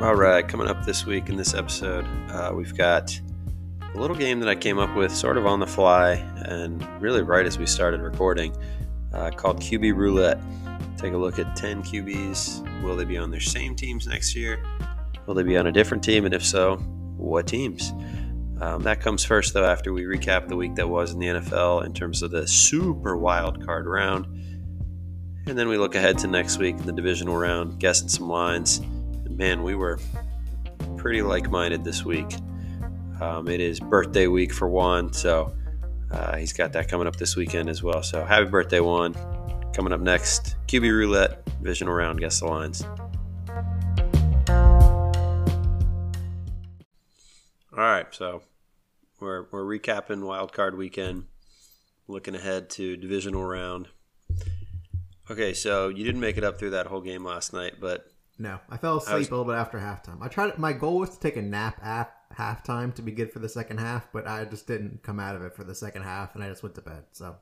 All right, coming up this week in this episode, uh, we've got a little game that I came up with sort of on the fly and really right as we started recording uh, called QB Roulette. Take a look at 10 QBs. Will they be on their same teams next year? Will they be on a different team? And if so, what teams? Um, that comes first, though, after we recap the week that was in the NFL in terms of the super wild card round. And then we look ahead to next week in the divisional round, guessing some lines. Man, we were pretty like minded this week. Um, it is birthday week for Juan, so uh, he's got that coming up this weekend as well. So happy birthday, Juan. Coming up next, QB Roulette, divisional round, guess the lines. All right, so we're, we're recapping wild card weekend, looking ahead to divisional round. Okay, so you didn't make it up through that whole game last night, but No, I fell asleep was- a little bit after halftime. I tried. My goal was to take a nap at halftime to be good for the second half, but I just didn't come out of it for the second half, and I just went to bed. So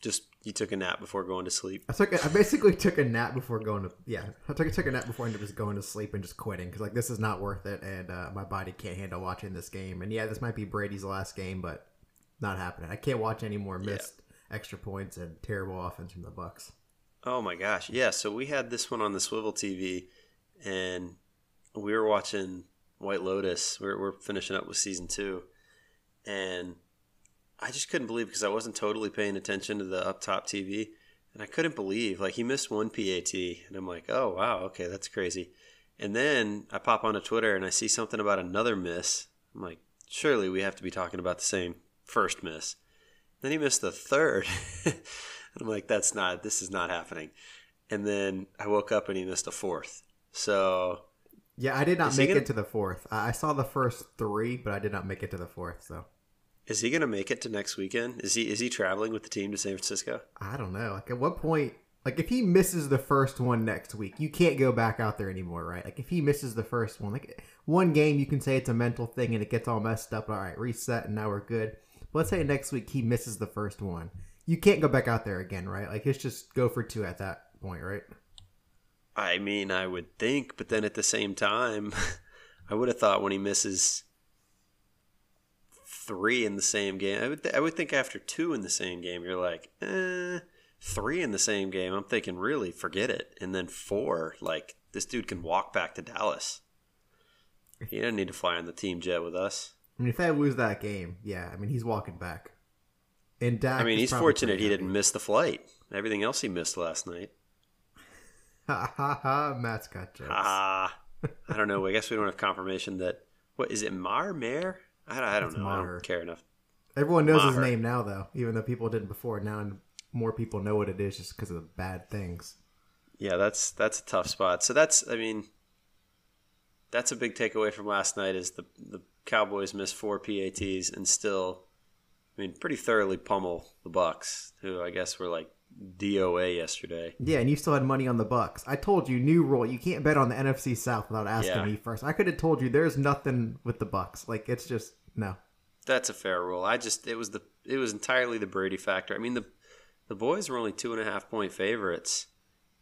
just you took a nap before going to sleep. I took. I basically took a nap before going to. Yeah, I took took a nap before I ended up just going to sleep and just quitting because like this is not worth it, and uh, my body can't handle watching this game. And yeah, this might be Brady's last game, but not happening. I can't watch any more missed extra points and terrible offense from the Bucs. Oh my gosh. Yeah, so we had this one on the swivel TV and we were watching White Lotus. We're, we're finishing up with season two. And I just couldn't believe because I wasn't totally paying attention to the up top TV. And I couldn't believe, like, he missed one PAT. And I'm like, oh, wow, okay, that's crazy. And then I pop onto Twitter and I see something about another miss. I'm like, surely we have to be talking about the same first miss. Then he missed the third. and I'm like, that's not, this is not happening. And then I woke up and he missed a fourth. So, Yeah, I did not make gonna- it to the fourth. I I saw the first three, but I did not make it to the fourth. So is he going to make it to next weekend? Is he is he traveling with the team to San Francisco? I don't know. Like, at what point? Like, if he misses the first one next week, you can't go back out there anymore, right? Like, if he misses the first one, like one game, you can say it's a mental thing and it gets all messed up. All right, reset, and now we're good. But let's say next week he misses the first one, you can't go back out there again, right? Like, it's just go for two at that point, right? I mean, I would think, but then at the same time, I would have thought when he misses three in the same game, I would th- I would think after two in the same game, you're like, eh, three in the same game. I'm thinking, really, forget it. And then four, like this dude can walk back to Dallas. He doesn't need to fly on the team jet with us. I mean, if they lose that game, yeah, I mean, he's walking back. And Dak I mean, he's fortunate he didn't miss the flight. Everything else he missed last night. Ha ha ha! Matt's got jokes. Ah, I don't know. I guess we don't have confirmation that. What is it? Mar Mayer? I don't, I don't It's know. I don't care enough. Everyone knows his name now, though, even though people didn't before. Now more people know what it is just because of the bad things. Yeah, that's that's a tough spot. So that's, I mean, that's a big takeaway from last night. Is the the Cowboys missed four PATs and still, I mean, pretty thoroughly pummel the Bucs, who I guess were like DOA yesterday. Yeah, and you still had money on the Bucs. I told you, new rule: you can't bet on the NFC South without asking Yeah. me first. I could have told you there's nothing with the Bucs. Like it's just no. That's a fair rule. I just it was the it was entirely the Brady factor. I mean the the boys were only two and a half point favorites,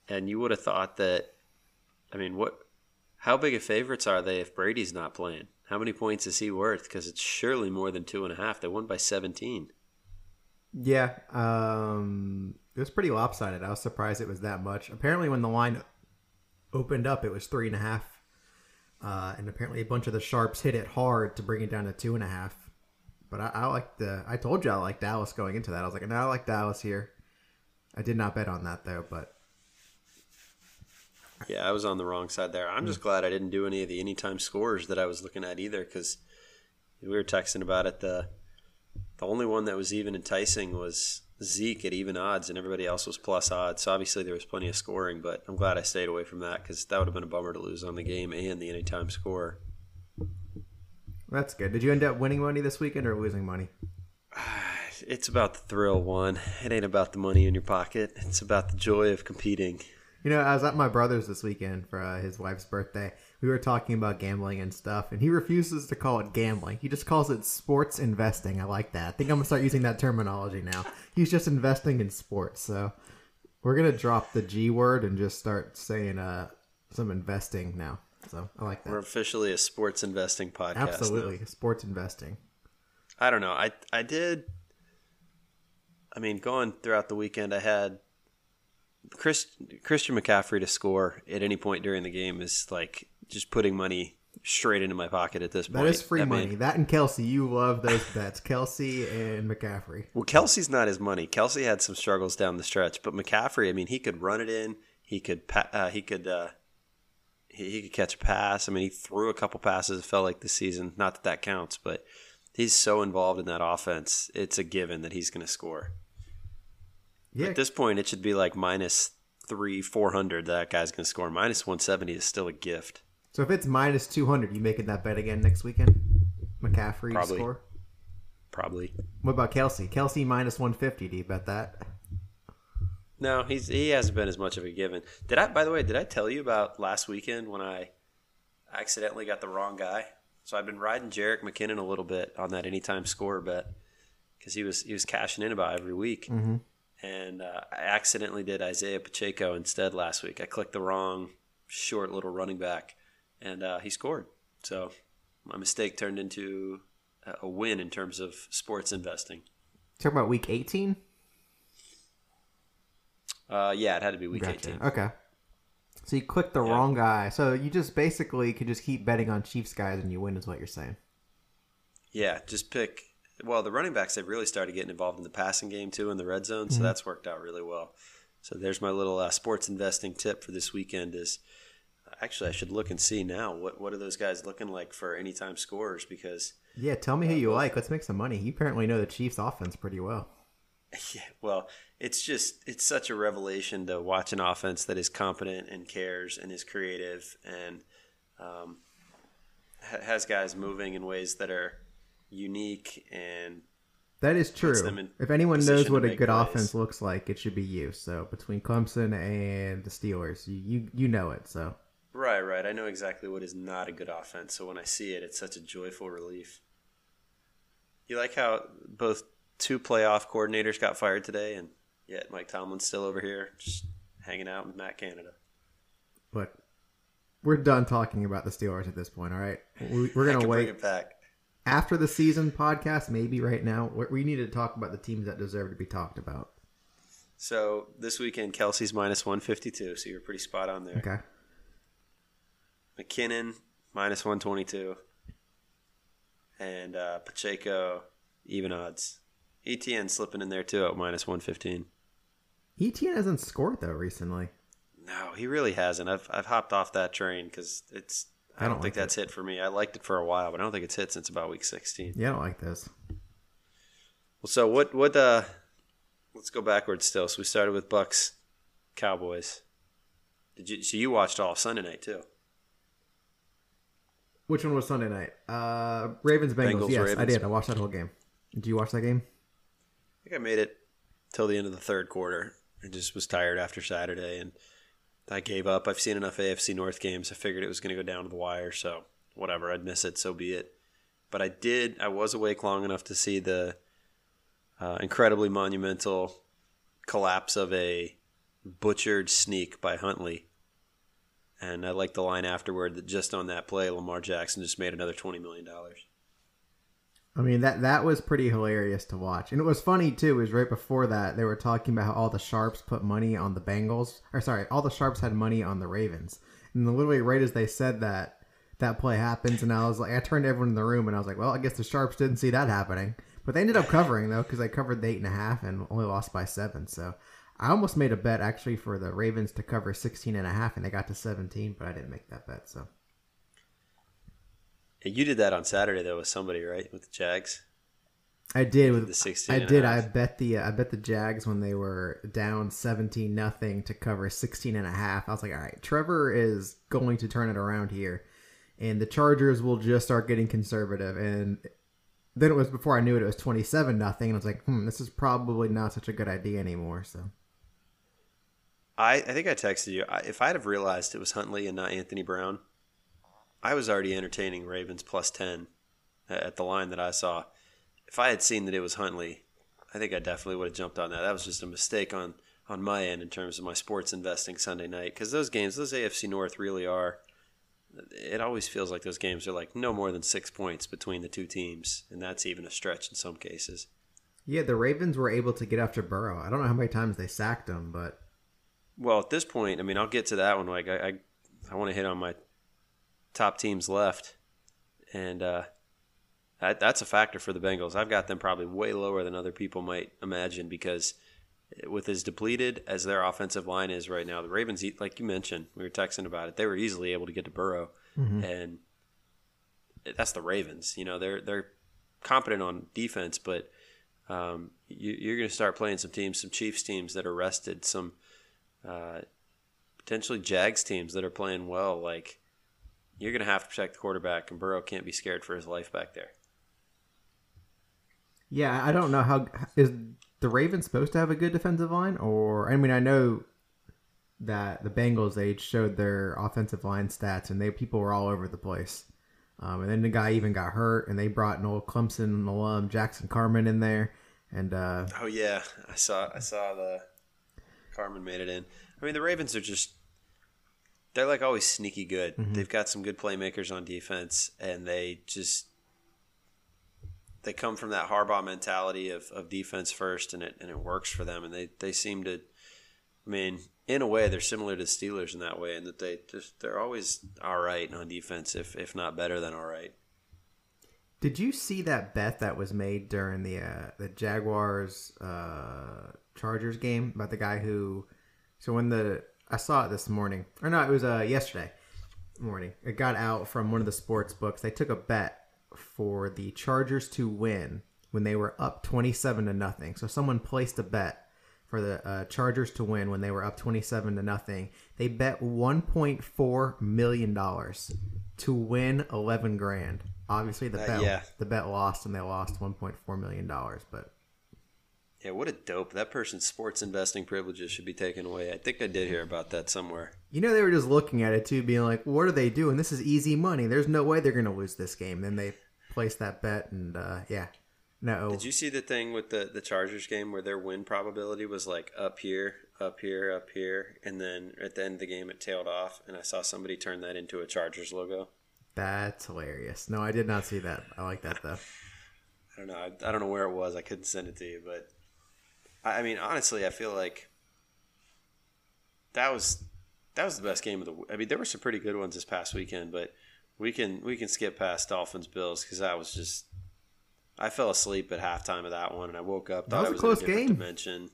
and you would have thought that. I mean, what? How big of favorites are they if Brady's not playing? How many points is he worth? Because it's surely more than two and a half. They won by seventeen. Yeah, um, it was pretty lopsided. I was surprised it was that much. Apparently, when the line opened up, it was three and a half, uh, and apparently a bunch of the sharps hit it hard to bring it down to two and a half. But I, I like the. I told you I like Dallas going into that. I was like, no, I like Dallas here. I did not bet on that though, but Yeah, I was on the wrong side there. I'm just hmm. glad I didn't do any of the anytime scores that I was looking at either, because we were texting about it. The the only one that was even enticing was Zeke at even odds, and everybody else was plus odds. So obviously there was plenty of scoring, but I'm glad I stayed away from that because that would have been a bummer to lose on the game and the anytime score. that's good. Did you end up winning money this weekend or losing money? It's about the thrill, one. It ain't about the money in your pocket. It's about the joy of competing. You know, I was at my brother's this weekend for uh, his wife's birthday. We were talking about gambling and stuff, and he refuses to call it gambling. He just calls it sports investing. I like that. I think I'm gonna start using that terminology now. He's just investing in sports. So we're gonna drop the G word and just start saying uh some investing now. So I like that. We're officially a sports investing podcast. now. Absolutely, sports investing. I don't know. I I did. I mean, going throughout the weekend, I had Chris Christian McCaffrey to score at any point during the game is like just putting money straight into my pocket at this point. That is free I mean, money. that and Kelce, you love those bets. Kelce and McCaffrey. Well, Kelce's not his money. Kelce had some struggles down the stretch, but McCaffrey, I mean, he could run it in. He could uh, he could uh, he, he could catch a pass. I mean, he threw a couple passes. It felt like this season. Not that that counts, but he's so involved in that offense. It's a given that he's going to score. Yeah, At this point, it should be like minus three, four hundred. That guy's going to score. Minus one seventy is still a gift. So if it's minus two hundred, you making that bet again next weekend? McCaffrey Probably. score. Probably. What about Kelce? Kelce minus one fifty. Do you bet that? No, he's he hasn't been as much of a given. Did I? By the way, did I tell you about last weekend when I accidentally got the wrong guy? So I've been riding Jerick McKinnon a little bit on that anytime score bet because he was he was cashing in about every week, Mhm. And uh, I accidentally did Isaiah Pacheco instead last week. I clicked the wrong short little running back, and uh, he scored. So my mistake turned into a- win in terms of sports investing. Talking about week eighteen. Uh, yeah, it had to be week Gotcha. 18. Okay. So you clicked the Yeah. wrong guy. So you just basically could just keep betting on Chiefs guys and you win, is what you're saying. Yeah, just pick. Well, the running backs have really started getting involved in the passing game too in the red zone, so that's worked out really well. So there's my little uh, sports investing tip for this weekend. Is actually I should look and see now what what are those guys looking like for anytime scorers because Yeah, tell me who you like. Let's make some money. You apparently know the Chiefs offense pretty well. yeah, well, it's just it's such a revelation to watch an offense that is competent and cares and is creative and um, has guys moving in ways that are unique and That is true. If anyone knows what a good plays. offense looks like, it should be you. So between Clemson and the Steelers, you you, you know it. So Right, right. I know exactly what is not a good offense. So when I see it, it's such a joyful relief. You like how both two playoff coordinators got fired today, and yet Mike Tomlin's still over here just hanging out with Matt Canada. But we're done talking about the Steelers at this point. All right, we, we're gonna wait back. After the season podcast. Maybe right now we- we need to talk about the teams that deserve to be talked about. So this weekend, Kelce's minus 152, so you're pretty spot on there. Okay. McKinnon, minus 122. And uh, Pacheco, even odds. ETN slipping in there too at minus 115. ETN hasn't scored though recently. No, he really hasn't. I've I've hopped off that train because it's. I I don't, don't think like that's hit for me. I liked it for a while, but I don't think it's hit since about week sixteen. Yeah, I don't like this. Well, so what? What? Uh, let's go backwards still. So we started with Bucs, Cowboys. Did you? So you watched all of Sunday night too? Which one was Sunday night? Uh, Ravens Bengals. Bengals, yes, I did. I watched that whole game. Did you watch that game? I think I made it till the end of the third quarter. I just was tired after Saturday, and I gave up. I've seen enough AFC North games. I figured it was going to go down to the wire, so whatever. I'd miss it, so be it. But I did. I was awake long enough to see the uh, incredibly monumental collapse of a butchered sneak by Huntley. And I like the line afterward that just on that play, Lamar Jackson just made another twenty million dollars. I mean that that was pretty hilarious to watch, and it was funny too. Is right before that they were talking about how all the sharps put money on the Bengals, or sorry, all the sharps had money on the Ravens, and literally right as they said that, that play happens, and I was like, I turned everyone in the room, and I was like, well, I guess the sharps didn't see that happening, but they ended up covering though because they covered the eight and a half and only lost by seven. So I almost made a bet actually for the Ravens to cover 16 and a half, and they got to 17, but I didn't make that bet. So You did that on Saturday though with somebody, right? With the Jags. I did with The 16 I did. I bet the uh, I bet the Jags when they were down 17 nothing to cover 16 and a half. I was like, "All right, Trevor is going to turn it around here." And the Chargers will just start getting conservative and then it was before I knew it it was 27 nothing and I was like, "Hmm, this is probably not such a good idea anymore." So, I, I think I texted you. I, if I'd have realized it was Huntley and not Anthony Brown, I was already entertaining Ravens plus 10 at the line that I saw. If I had seen that it was Huntley, I think I definitely would have jumped on that. That was just a mistake on, on my end in terms of my sports investing Sunday night because those games, those AFC North really are it always feels like those games are like no more than six points between the two teams, and that's even a stretch in some cases. Yeah, the Ravens were able to get after Burrow. I don't know how many times they sacked him, but well, at this point, I mean, I'll get to that one. Like, I, I, I want to hit on my top teams left, and uh, that, that's a factor for the Bengals. I've got them probably way lower than other people might imagine because with as depleted as their offensive line is right now, the Ravens, like you mentioned, we were texting about it. They were easily able to get to Burrow, mm-hmm. and that's the Ravens. You know, they're they're competent on defense, but um, you, are going to start playing some teams, some Chiefs teams that are rested, some uh, potentially Jags teams that are playing well. Like you're going to have to protect the quarterback, and Burrow can't be scared for his life back there. Yeah, I don't know how is the Ravens supposed to have a good defensive line, or I mean, I know that the Bengals they showed their offensive line stats, and they people were all over the place. Um, and then the guy even got hurt, and they brought an old Clemson alum Jackson Carman in there. And uh, oh yeah, I saw I saw the Carman made it in. I mean, the Ravens are just they're like always sneaky good. Mm-hmm. They've got some good playmakers on defense, and they just they come from that Harbaugh mentality of, of defense first, and it and it works for them. And they, they seem to, I mean, in a way, they're similar to the Steelers in that way, in that they just they're always all right on defense, if if not better than all right. Did you see that bet that was made during the uh, the Jaguars uh, Chargers game about the guy who? So when the I saw it this morning, or no, it was uh, yesterday morning. It got out from one of the sports books. They took a bet for the Chargers to win when they were up 27 to nothing. So someone placed a bet for the uh, Chargers to win when they were up 27 to nothing. They bet 1.4 million dollars to win 11 grand. Obviously the uh, bet yeah. the bet lost and they lost 1.4 million dollars, but yeah, what a dope. That person's sports investing privileges should be taken away. I think I did hear about that somewhere. You know, they were just looking at it too, being like, what are they doing? This is easy money. There's no way they're going to lose this game. Then they place that bet, and uh, yeah, no. Did you see the thing with the the Chargers game where their win probability was like up here, up here, up here, and then at the end of the game it tailed off, and I saw somebody turn that into a Chargers logo. That's hilarious. No, I did not see that. I like that though. I don't know. I, I don't know where it was. I couldn't send it to you, but I, I mean, honestly, I feel like that was that was the best game of the. I mean, there were some pretty good ones this past weekend, but we can we can skip past Dolphins Bills because that was just I fell asleep at halftime of that one and I woke up. That was, was a close game. Dimension.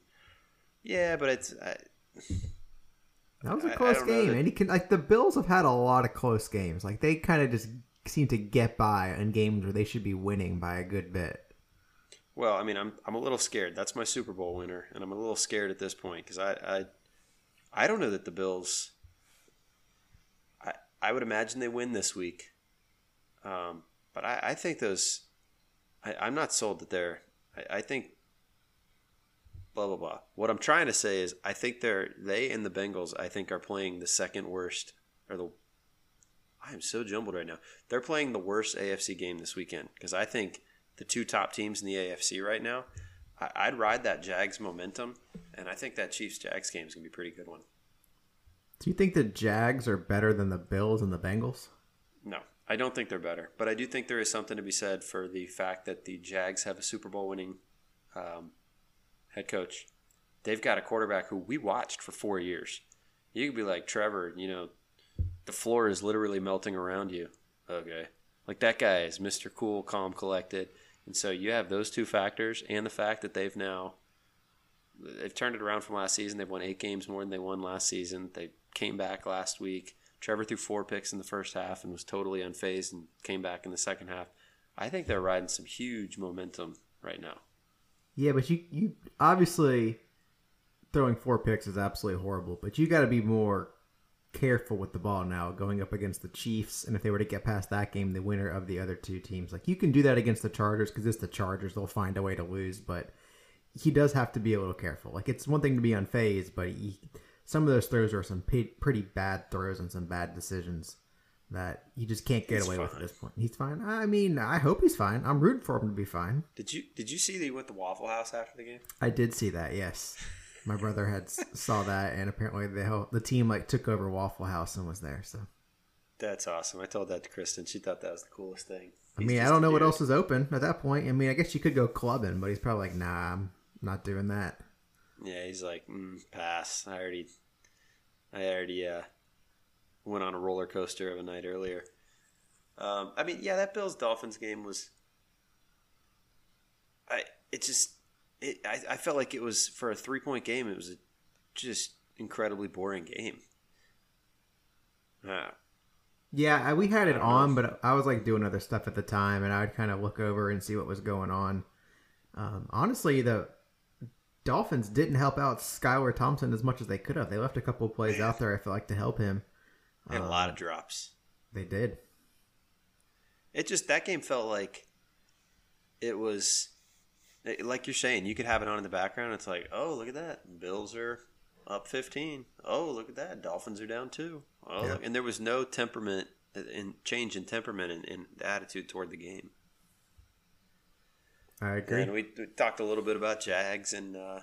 Yeah, but it's. I, that was a close game, that... and he can like the Bills have had a lot of close games. Like they kind of just seem to get by in games where they should be winning by a good bit. Well, I mean, I'm I'm a little scared. That's my Super Bowl winner, and I'm a little scared at this point because I, I I don't know that the Bills I I would imagine they win this week. Um, but I, I, think those, I, am not sold that they're, I, I, think, blah, blah, blah. What I'm trying to say is I think they're, they and the Bengals, I think, are playing the second worst, or the, I am so jumbled right now. They're playing the worst AFC game this weekend because I think the two top teams in the AFC right now, I, would ride that Jags momentum, and I think that Chiefs Jags game is going to be a pretty good one. Do you think the Jags are better than the Bills and the Bengals? No, I don't think they're better. But I do think there is something to be said for the fact that the Jags have a Super Bowl winning um, head coach. They've got a quarterback who we watched for four years. You could be like, Trevor, you know, the floor is literally melting around you. Okay. Like that guy is Mr. Cool, calm, collected. And so you have those two factors and the fact that they've now they've turned it around from last season. They've won eight games more than they won last season. They came back last week. Trevor threw four picks in the first half and was totally unfazed and came back in the second half. I think they're riding some huge momentum right now. Yeah, but you you obviously throwing four picks is absolutely horrible, but you got to be more careful with the ball now going up against the Chiefs and if they were to get past that game the winner of the other two teams. Like you can do that against the Chargers cuz it's the Chargers, they'll find a way to lose, but he does have to be a little careful. Like it's one thing to be unfazed, but he some of those throws are some pretty bad throws and some bad decisions that you just can't get he's away fine. with at this point. He's fine. I mean, I hope he's fine. I'm rooting for him to be fine. Did you Did you see that he went to Waffle House after the game? I did see that. Yes, my brother had saw that, and apparently the whole, the team like took over Waffle House and was there. So That's awesome. I told that to Kristen. She thought that was the coolest thing. I mean, I don't know what else is open at that point. I mean, I guess you could go clubbing, but he's probably like, nah, I'm not doing that. Yeah, he's like, mm, pass. I already, I already uh, went on a roller coaster of a night earlier. Um, I mean, yeah, that Bills Dolphins game was. I it just it I, I felt like it was for a three point game. It was a just incredibly boring game. Yeah, we had it on, know. but I was like doing other stuff at the time, and I would kind of look over and see what was going on. Um, honestly, the Dolphins didn't help out Skylar Thompson as much as they could have. They left a couple of plays out there. I feel like to help him. And um, a lot of drops. They did. It just that game felt like it was like you're saying. You could have it on in the background. It's like, oh, look at that. Bills are up 15. Oh, look at that. Dolphins are down two. Oh, yeah. and there was no temperament and change in temperament and, and the attitude toward the game. I agree. And we, we, talked a little bit about Jags and uh,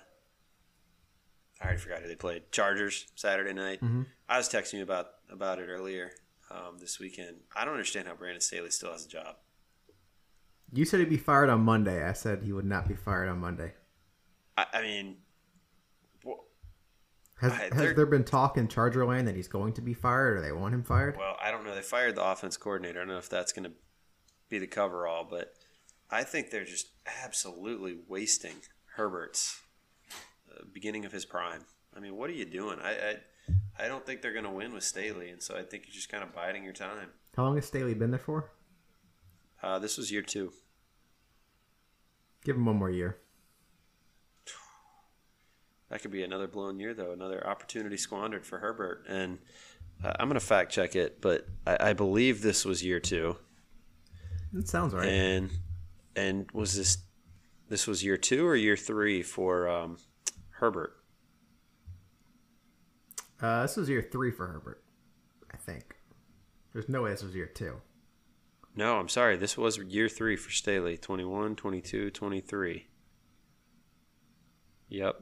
I already forgot who they played. Chargers Saturday night. Mm-hmm. I was texting you about about it earlier um, this weekend. I don't understand how Brandon Staley still has a job. You said he'd be fired on Monday. I said he would not be fired on Monday. I, I mean, has, I, has there been talk in Charger Land that he's going to be fired or they want him fired? Well, I don't know. They fired the offense coordinator. I don't know if that's going to be the coverall, but I think they're just absolutely wasting Herbert's uh, beginning of his prime. I mean, what are you doing? I I, I don't think they're going to win with Staley, and so I think you're just kind of biding your time. How long has Staley been there for? Uh, this was year two. Give him one more year. That could be another blown year, though. Another opportunity squandered for Herbert. And uh, I'm going to fact check it, but I, I, believe this was year two. That sounds right. And and was this this was year two or year three for um, Herbert? Uh, this was year three for Herbert, I think. There's no way this was year two. No, I'm sorry. This was year three for Staley 21, 22, 23. Yep.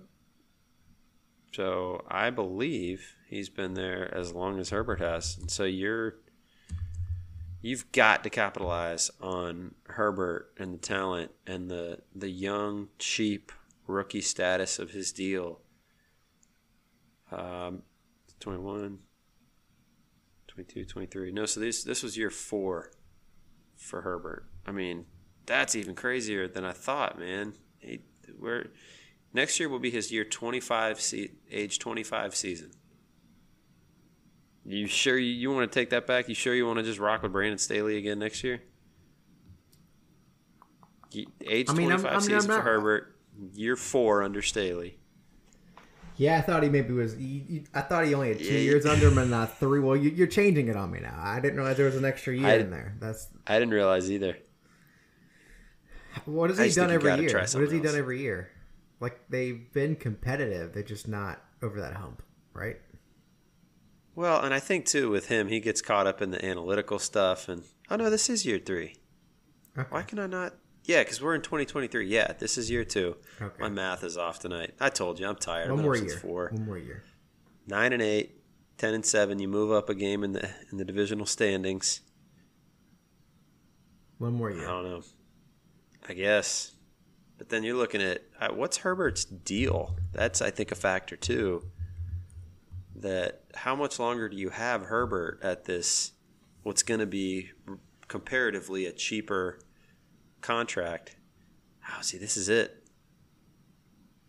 So I believe he's been there as long as Herbert has. And so you're you've got to capitalize on Herbert and the talent and the the young, cheap rookie status of his deal. Um, 21, 22, 23. No, so this this was year four for Herbert. I mean, that's even crazier than I thought, man. He, we're Next year will be his year 25, se- age 25 season. You sure you, you want to take that back? You sure you want to just rock with Brandon Staley again next year? Age I mean, 25 I'm, I'm, season I'm not, for Herbert, year four under Staley. Yeah, I thought he maybe was. He, he, I thought he only had two yeah, years under him and not three. Well, you, are changing it on me now. I didn't realize there was an extra year I, in there. That's I didn't realize either. What has he done every year? What has he done every year? Like they've been competitive, they're just not over that hump, right? Well, and I think too with him, he gets caught up in the analytical stuff, and oh no, this is year three. Okay. Why can I not? Yeah, because we're in 2023. Yeah, this is year two. Okay. My math is off tonight. I told you I'm tired. One more year. Four. One more year. Nine and eight, ten and seven. You move up a game in the in the divisional standings. One more year. I don't know. I guess. But then you're looking at uh, what's Herbert's deal? That's I think a factor too. That how much longer do you have Herbert at this? What's going to be comparatively a cheaper contract? Oh, see, this is it.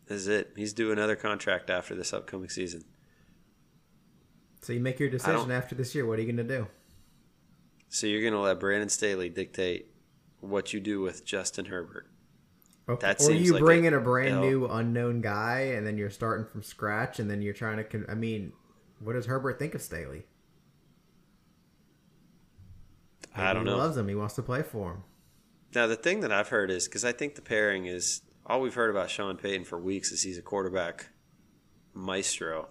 This is it. He's due another contract after this upcoming season. So you make your decision after this year. What are you going to do? So you're going to let Brandon Staley dictate what you do with Justin Herbert. Okay. That or you like bring in a brand new unknown guy, and then you're starting from scratch, and then you're trying to. Con- I mean, what does Herbert think of Staley? Maybe I don't he know. Loves him. He wants to play for him. Now the thing that I've heard is because I think the pairing is all we've heard about Sean Payton for weeks is he's a quarterback maestro,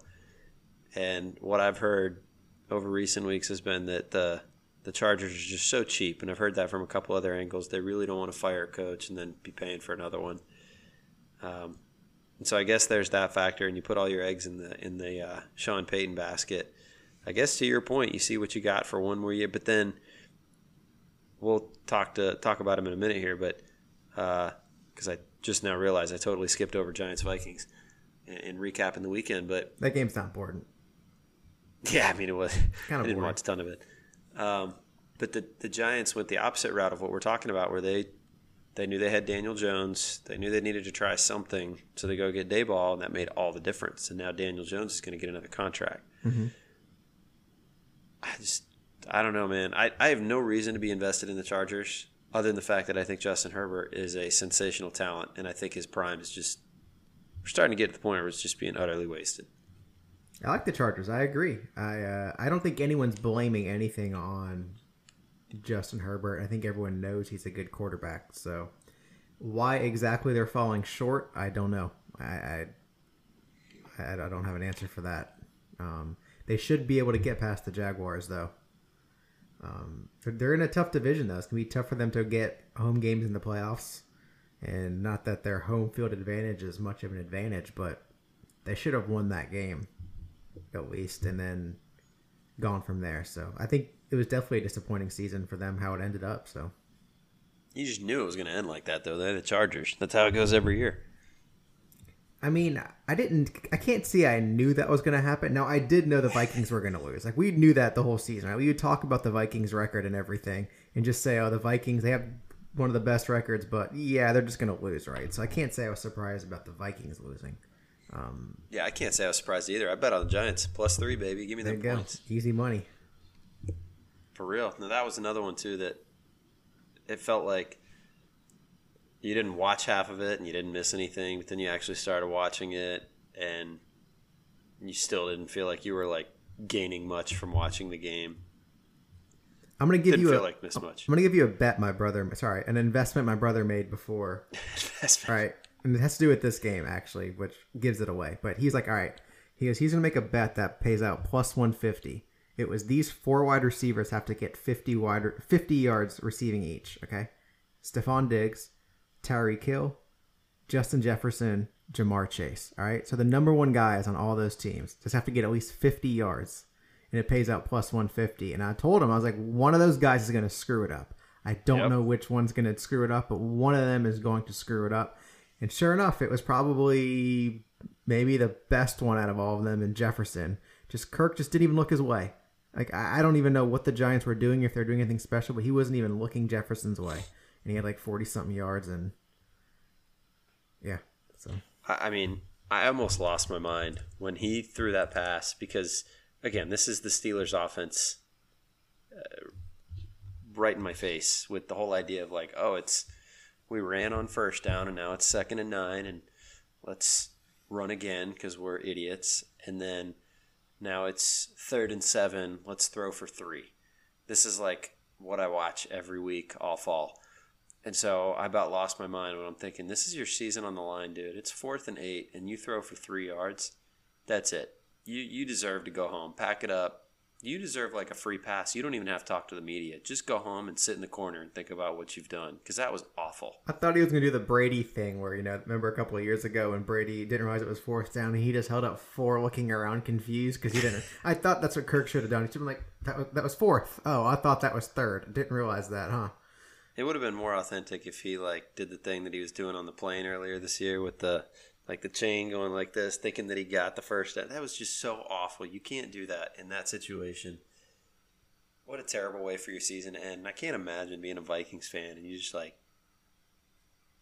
and what I've heard over recent weeks has been that the the Chargers are just so cheap, and I've heard that from a couple other angles. They really don't want to fire a coach and then be paying for another one. Um, and so I guess there's that factor, and you put all your eggs in the in the uh, Sean Payton basket. I guess to your point, you see what you got for one more year, but then we'll talk to talk about him in a minute here. But because uh, I just now realized I totally skipped over Giants Vikings in, in, recapping the weekend, but that game's not important. Yeah, I mean it was. Kind of I didn't boring. watch a ton of it. Um, but the the Giants went the opposite route of what we're talking about, where they they knew they had Daniel Jones. They knew they needed to try something, so they go get Daboll, and that made all the difference. And now Daniel Jones is going to get another contract. Mm-hmm. I just, I don't know, man. I, I have no reason to be invested in the Chargers other than the fact that I think Justin Herbert is a sensational talent, and I think his prime is just we're starting to get to the point where it's just being utterly wasted. I like the Chargers. I agree. I uh, I don't think anyone's blaming anything on Justin Herbert. I think everyone knows he's a good quarterback. So why exactly they're falling short, I don't know. I I, I don't have an answer for that. Um, they should be able to get past the Jaguars though. Um, they're in a tough division though. It's gonna be tough for them to get home games in the playoffs. And not that their home field advantage is much of an advantage, but they should have won that game at least, and then gone from there. So I think it was definitely a disappointing season for them how it ended up. So you just knew it was going to end like that, though. They're the Chargers. That's how it goes every year. I mean, I didn't. I can't see. I knew that was going to happen. Now, I did know the Vikings were going to lose. Like we knew that the whole season. Right? We would talk about the Vikings record and everything, and just say, "Oh, the Vikings. They have one of the best records, but yeah, they're just going to lose, right?" So I can't say I was surprised about the Vikings losing. Um, yeah, I can't say I was surprised either. I bet on the Giants plus three, baby. Give me them points. Easy money. For real. Now that was another one too that it felt like you didn't watch half of it and you didn't miss anything, but then you actually started watching it and you still didn't feel like you were like gaining much from watching the game. I'm gonna give Didn't you a, like I'm gonna give you a bet my brother sorry, an investment my brother made before. investment. All right. And it has to do with this game actually, which gives it away. But he's like, all right, he goes, he's gonna make a bet that pays out plus one fifty. It was these four wide receivers have to get 50 wide 50 yards receiving each, okay? Stefon Diggs, Tyreek Hill, Justin Jefferson, Ja'Marr Chase. All right. So the number one guys on all those teams just have to get at least 50 yards, and it pays out plus 150. And I told him I was like, one of those guys is going to screw it up. I don't yep. know which one's going to screw it up, but one of them is going to screw it up. And sure enough, it was probably maybe the best one out of all of them in Jefferson. Just Kirk just didn't even look his way. Like I don't even know what the Giants were doing if they're doing anything special, but he wasn't even looking Jefferson's way, and he had like forty something yards, and yeah. So I mean, I almost lost my mind when he threw that pass because again, this is the Steelers' offense, uh, right in my face with the whole idea of like, oh, it's we ran on first down and now it's second and nine, and let's run again because we're idiots, and then now it's third and seven. Let's throw for three. This is like what I watch every week all fall. And so I about lost my mind when I'm thinking, this is your season on the line, dude. It's fourth and eight, and you throw for three yards. That's it. You you deserve to go home. Pack it up, you deserve like a free pass. You don't even have to talk to the media. Just go home and sit in the corner and think about what you've done because that was awful. I thought he was going to do the Brady thing where, you know, remember a couple of years ago when Brady didn't realize it was fourth down and he just held up four looking around confused because he didn't. I thought that's what Kirk should have done. He should have been like, that was, that was fourth. Oh, I thought that was third. Didn't realize that, huh? It would have been more authentic if he like did the thing that he was doing on the plane earlier this year with the like the chain going like this, thinking that he got the first. That was just so awful. You can't do that in that situation. What a terrible way for your season to end. I can't imagine being a Vikings fan and you just like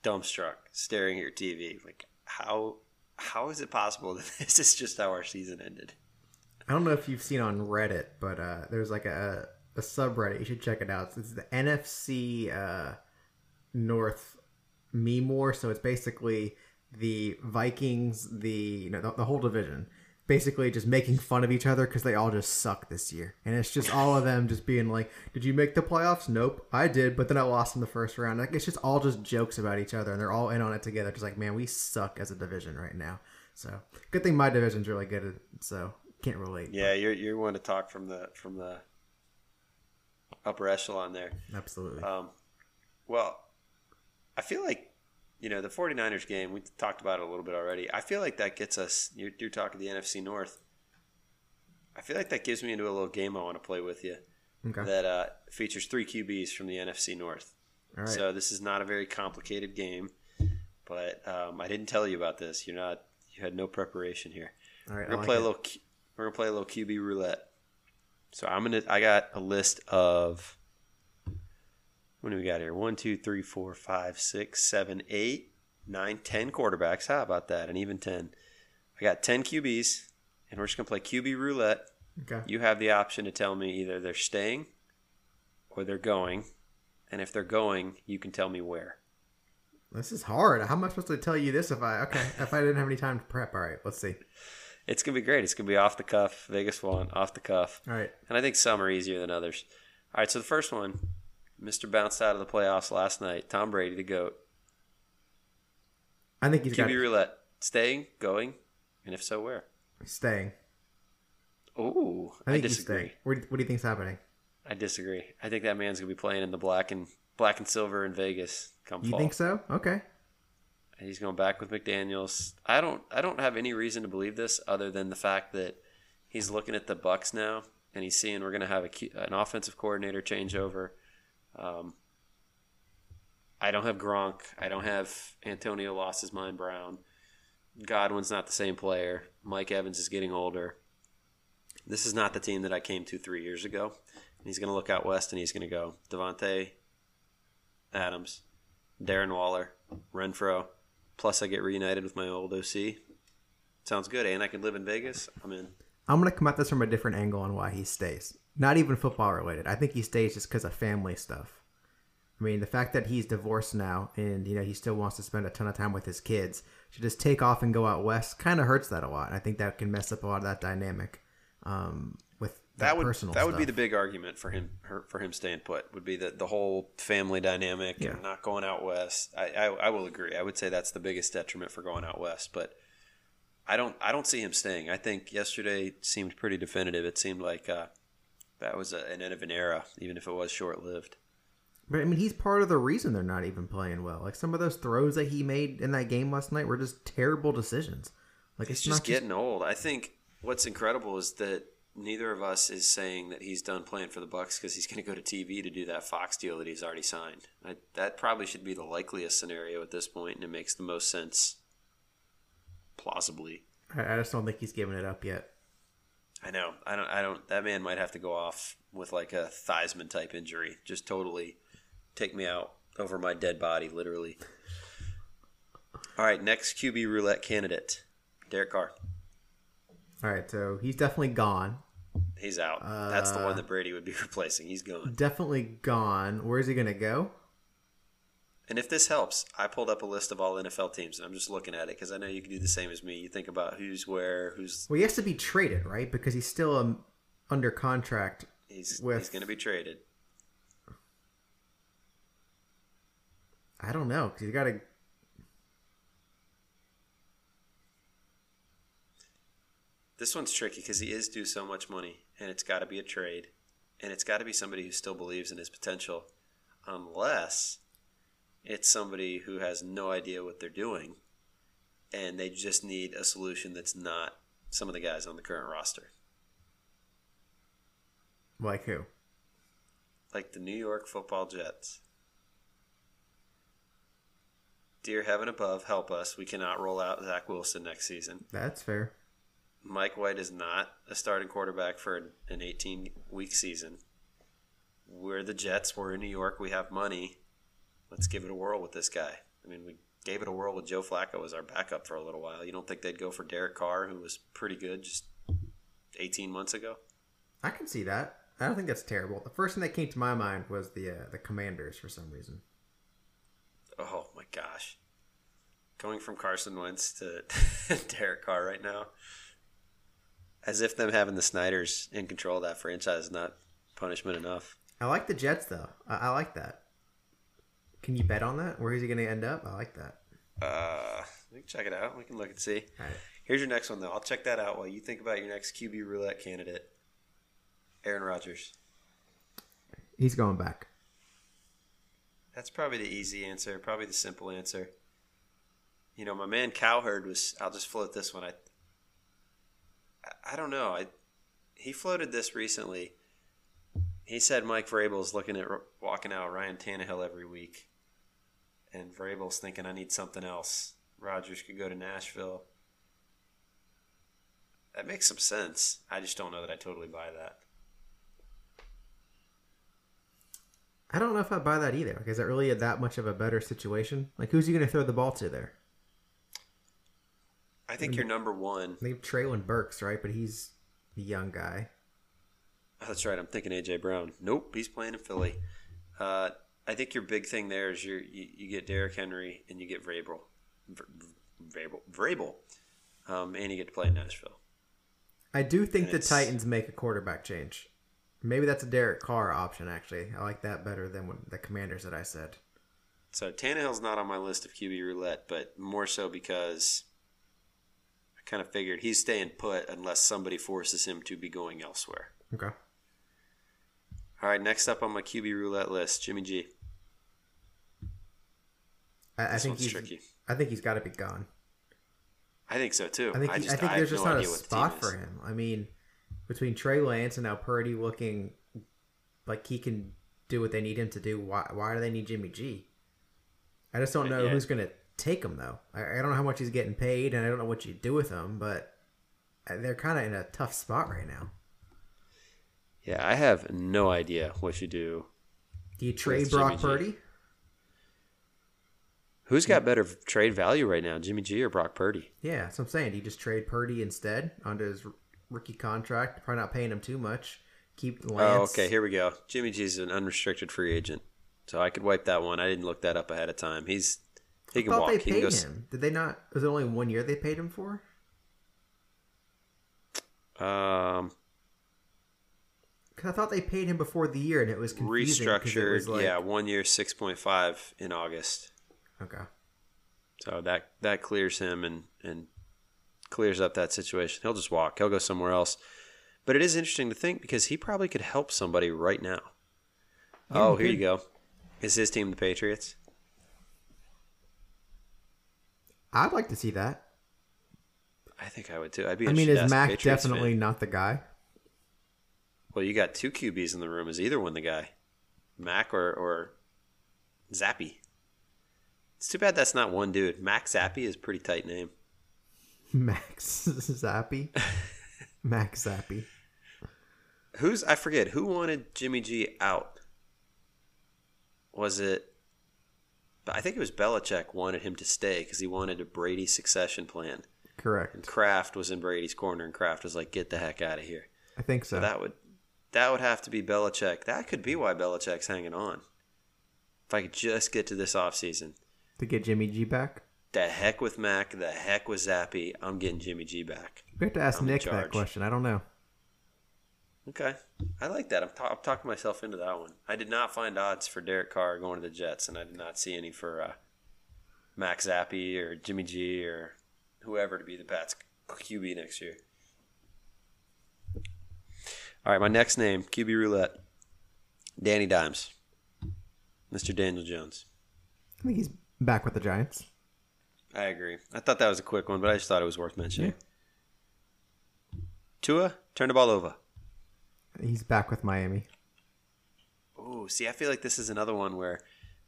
dumbstruck, staring at your TV. Like how how is it possible that this is just how our season ended? I don't know if you've seen on Reddit, but uh, there's like a a subreddit. You should check it out. It's the NFC uh, North meme war. So it's basically the Vikings, the you know the, the whole division basically just making fun of each other because they all just suck this year. And it's just all of them just being like, Did you make the playoffs? Nope, I did, but then I lost in the first round. Like, it's just all just jokes about each other, and they're all in on it together. Just like, man, we suck as a division right now. So good thing my division's really good. So can't relate. Yeah, but. you're you're one to talk from the from the upper echelon there. Absolutely. Um, well, I feel like you know, the 49ers game, we talked about it a little bit already. I feel like that gets us, you're, you're talking the NFC North. I feel like that gives me into a little game I want to play with you Okay. that uh, features three QBs from the NFC North. All right. So this is not a very complicated game, but um, I didn't tell you about this. You're not. You had no preparation here. All right. We're gonna like play it. a little. We're gonna play a little QB roulette. So I'm gonna. I got a list of. What do we got here? One, two, three, four, five, six, seven, eight, nine, ten quarterbacks. How about that? And even ten. I got ten QBs, and we're just gonna play QB roulette. Okay. You have the option to tell me either they're staying or they're going, and if they're going, you can tell me where. This is hard. How am I supposed to tell you this if I okay if I didn't have any time to prep? All right. Let's see. It's gonna be great. It's gonna be off the cuff. Vegas one, off the cuff. All right. And I think some are easier than others. All right, so the first one, Mr. bounced out of the playoffs last night. Tom Brady, the GOAT. I think he's got QB roulette. Staying, going, and if so, where? staying. Oh, I I, think he's disagree. staying. What, do- what do you think's happening? I disagree. I think that man's gonna be playing in the black and black and silver in Vegas come You fall. think so? Okay. He's going back with McDaniels. I don't I don't have any reason to believe this other than the fact that he's looking at the Bucs now and he's seeing we're going to have a, an offensive coordinator changeover. Um, I don't have Gronk. I don't have Antonio lost his mind Brown. Godwin's not the same player. Mike Evans is getting older. This is not the team that I came to three years ago. And he's going to look out west and he's going to go Davante Adams, Darren Waller, Renfrow. Plus, I get reunited with my old OC. Sounds good, and I can live in Vegas. I'm in. I'm gonna come at this from a different angle on why he stays. Not even football related. I think he stays just because of family stuff. I mean, the fact that he's divorced now and you know he still wants to spend a ton of time with his kids to just take off and go out west kind of hurts that a lot. I think that can mess up a lot of that dynamic um, that, That would personal. that would be the big argument for him her- for him staying put. Would be the the whole family dynamic Yeah. and not going out west. I, I I will agree. I would say that's the biggest detriment for going out west. But I don't I don't see him staying. I think yesterday seemed pretty definitive. It seemed like uh, that was a, an end of an era, even if it was short lived. But I mean, he's part of the reason they're not even playing well. Like some of those throws that he made in that game last night were just terrible decisions. Like He's it's just getting old. I think what's incredible is that neither of us is saying that he's done playing for the Bucs because he's going to go to TV to do that Fox deal that he's already signed. I, that probably should be the likeliest scenario at this point, and it makes the most sense, plausibly. I, I just don't think he's giving it up yet. I know. I don't. I don't. That man might have to go off with like a Theismann type injury, just totally take me out over my dead body, literally. All right, next QB roulette candidate, Derek Carr. All right, so he's definitely gone. He's out. That's the Uh, one that Brady would be replacing. He's gone. Definitely gone. Where's he gonna go? And if this helps, I pulled up a list of all NFL teams, and I'm just looking at it because I know you can do the same as me. You think about who's where, who's Well, he has to be traded, right? Because he's still um, under contract. he's With- he's going to be traded. I don't know because he's got to. This one's tricky because he is due so much money, and it's got to be a trade, and it's got to be somebody who still believes in his potential, unless it's somebody who has no idea what they're doing, and they just need a solution that's not some of the guys on the current roster, Like who? like the New York Football Jets. Dear heaven above, help us. We cannot roll out Zach Wilson next season. That's fair. Mike White is not a starting quarterback for an 18 week season. We're the Jets. We're in New York. We have money. Let's give it a whirl with this guy. I mean, we gave it a whirl with Joe Flacco as our backup for a little while. You don't think they'd go for Derek Carr, who was pretty good just 18 months ago? I can see that. I don't think that's terrible. The first thing that came to my mind was the uh, the Commanders for some reason. Oh my gosh. Going from Carson Wentz to Derek Carr right now. As if them having the Snyders in control of that franchise is not punishment enough. I like the Jets though. I, I like that. Can you bet on that? Where is he going to end up? I like that. Uh, we can check it out. We can look and see. All right. Here's your next one, though. I'll check that out while you think about your next QB roulette candidate, Aaron Rodgers. He's going back. That's probably the easy answer, probably the simple answer. You know, my man Cowherd was. I'll just float this one. I. I- don't know. I. he floated this recently. He said Mike Vrabel's looking at walking out Ryan Tannehill every week, and Vrabel's thinking I need something else. Rodgers could go to Nashville. That makes some sense. I just don't know that I totally buy that. I don't know if I buy that either. Like, is it really that much of a better situation? Like, who's he going to throw the ball to there? I think you're number one. They have Treylon Burks, right? But he's a young guy. Oh, that's right. I'm thinking AJ Brown. Nope, he's playing in Philly. Uh, I think your big thing there is you you get Derrick Henry and you get Vrabel, Vrabel, Vrabel, um, and you get to play in Nashville. I do think the Titans make a quarterback change. Maybe that's a Derek Carr option. Actually, I like that better than the Commanders that I said. So Tannehill's not on my list of QB roulette, but more so because kind of figured he's staying put unless somebody forces him to be going elsewhere. Okay. All right, next up on my QB roulette list, Jimmy G. I, I think he's tricky. I think he's got to be gone. I think so too. I think, I, just, I think there's just no not a spot for him. I mean, between Trey Lance and now Purdy looking like he can do what they need him to do, why why do they need Jimmy G? I just don't know yeah. who's going to take him though. I, I, don't know how much he's getting paid, and I don't know what you do with him, but they're kind of in a tough spot right now. Yeah, I have no idea what you do. Do you trade Brock Purdy? Who's got better trade value right now, Jimmy G or Brock Purdy? Yeah, that's what I'm saying. Do you just trade Purdy instead onto his rookie contract? Probably not paying him too much. Keep oh, Lance. Oh, okay. Here we go. Jimmy G is an unrestricted free agent, so I could wipe that one. I didn't look that up ahead of time. He's he can walk. They paid he him. Did they not? Was it only one year they paid him for? Um, because I thought they paid him before the year, and it was confusing restructured. Was like... Yeah, one year, six point five in August. Okay. So that that clears him and and clears up that situation. He'll just walk. He'll go somewhere else. But it is interesting to think because he probably could help somebody right now. Yeah, oh, here you go. Is his team the Patriots? I'd like to see that. I think I would too. I'd be. I mean, is Mac definitely fan. not the guy? Well, you got two QBs in the room. Is either one the guy, Mac or or Zappe? It's too bad that's not one dude. Max Zappe is a pretty tight name. Max Zappe. Max Zappe. Who's I forget who wanted Jimmy G out. Was it? I think it was Belichick wanted him to stay because he wanted a Brady succession plan. Correct. And Kraft was in Brady's corner, and Kraft was like, "Get the heck out of here." I think so. so that would that would have to be Belichick. That could be why Belichick's hanging on. If I could just get to this offseason. To get Jimmy G back? The heck with Mac. The heck with Zappe. I'm getting Jimmy G back. We have to ask I'm Nick that question. I don't know. Okay. I like that. I'm, ta- I'm, talking myself into that one. I did not find odds for Derek Carr going to the Jets, and I did not see any for uh, Max Zappe or Jimmy G or whoever to be the Pats QB next year. All right, my next name, QB Roulette, Danny Dimes, Mr. Daniel Jones. I think he's back with the Giants. I agree. I thought that was a quick one, but I just thought it was worth mentioning. Yeah. Tua, turn the ball over. He's back with Miami. Oh, see, I feel like this is another one where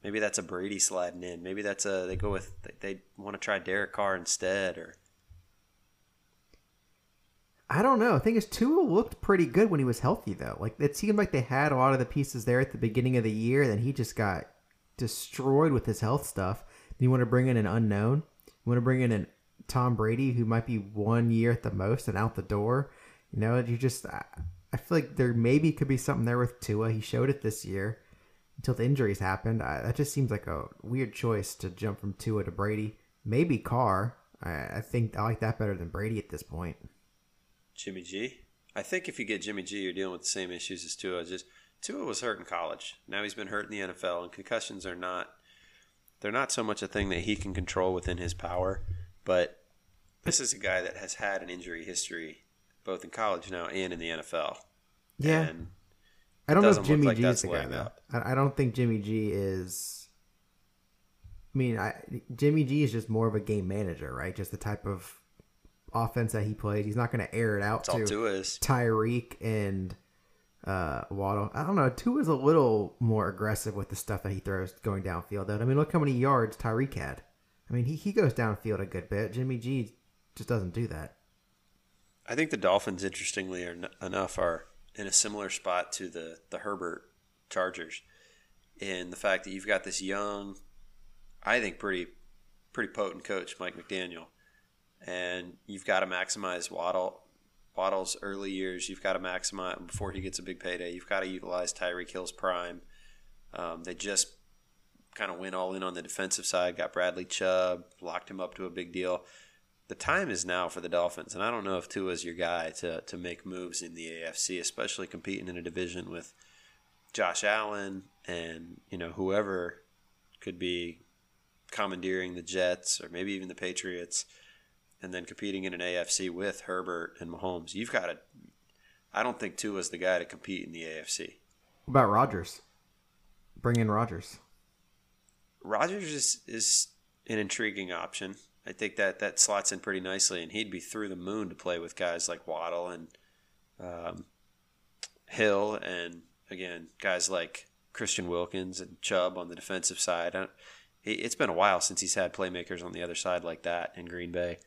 maybe that's a Brady sliding in. Maybe that's a they go with they, they want to try Derek Carr instead, or I don't know. I think his Tua looked pretty good when he was healthy, though. Like it seemed like they had a lot of the pieces there at the beginning of the year, then he just got destroyed with his health stuff. You want to bring in an unknown. You want to bring in an Tom Brady who might be one year at the most and out the door. You know, you just I, feel like there maybe could be something there with Tua. He showed it this year until the injuries happened. I, that just seems like a weird choice to jump from Tua to Brady. Maybe Carr. I, I think I like that better than Brady at this point. Jimmy G. I think if you get Jimmy G, you're dealing with the same issues as Tua. Just Tua was hurt in college. Now he's been hurt in the NFL, and concussions are not they're not so much a thing that he can control within his power. But this is a guy that has had an injury history both in college now and in the NFL. Yeah. And I don't know if Jimmy like G is the guy though. I don't think Jimmy G is. I mean, I, Jimmy G is just more of a game manager, right? Just the type of offense that he plays. He's not going to air it out That's to is. Tyreek and uh, Waddle. I don't know. Two is a little more aggressive with the stuff that he throws going downfield. Though I mean, look how many yards Tyreek had. I mean, he, he goes downfield a good bit. Jimmy G just doesn't do that. I think the Dolphins, interestingly enough, are in a similar spot to the the Herbert Chargers, in the fact that you've got this young, I think pretty pretty potent coach, Mike McDaniel, and you've got to maximize Waddle. Waddle's early years, you've got to maximize before he gets a big payday. You've got to utilize Tyreek Hill's prime. Um, they just kind of went all in on the defensive side, got Bradley Chubb, locked him up to a big deal the time is now for the Dolphins, and I don't know if Tua's your guy to to make moves in the AFC, especially competing in a division with Josh Allen and you know whoever could be commandeering the Jets or maybe even the Patriots, and then competing in an AFC with Herbert and Mahomes. You've got to. I don't think Tua's the guy to compete in the AFC. What about Rodgers? Bring in Rodgers. Rodgers is is an intriguing option. I think that that slots in pretty nicely, and he'd be through the moon to play with guys like Waddle and um, Hill, and again guys like Christian Wilkins and Chubb on the defensive side. it's been a while since he's had playmakers on the other side like that in Green Bay.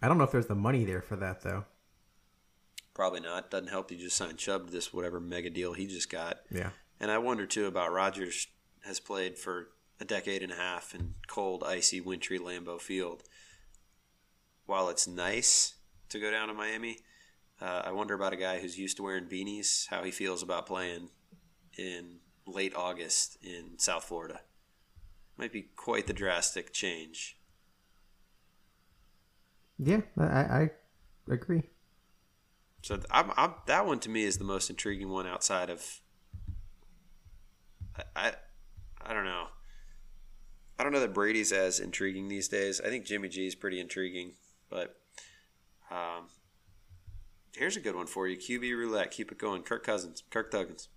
I don't know if there's the money there for that though. Probably not. Doesn't help you just sign Chubb to this whatever mega deal he just got. Yeah. And I wonder too about Rodgers has played for a decade and a half in cold, icy, wintry Lambeau Field. While it's nice to go down to Miami, uh, I wonder about a guy who's used to wearing beanies, how he feels about playing in late August in South Florida. Might be quite the drastic change. Yeah, I, I agree. So I'm, I'm, that one to me is the most intriguing one outside of. I, I, I don't know. I don't know that Brady's as intriguing these days. I think Jimmy G is pretty intriguing, but um, here's a good one for you: QB roulette. Keep it going. Kirk Cousins, Kirk Duggins.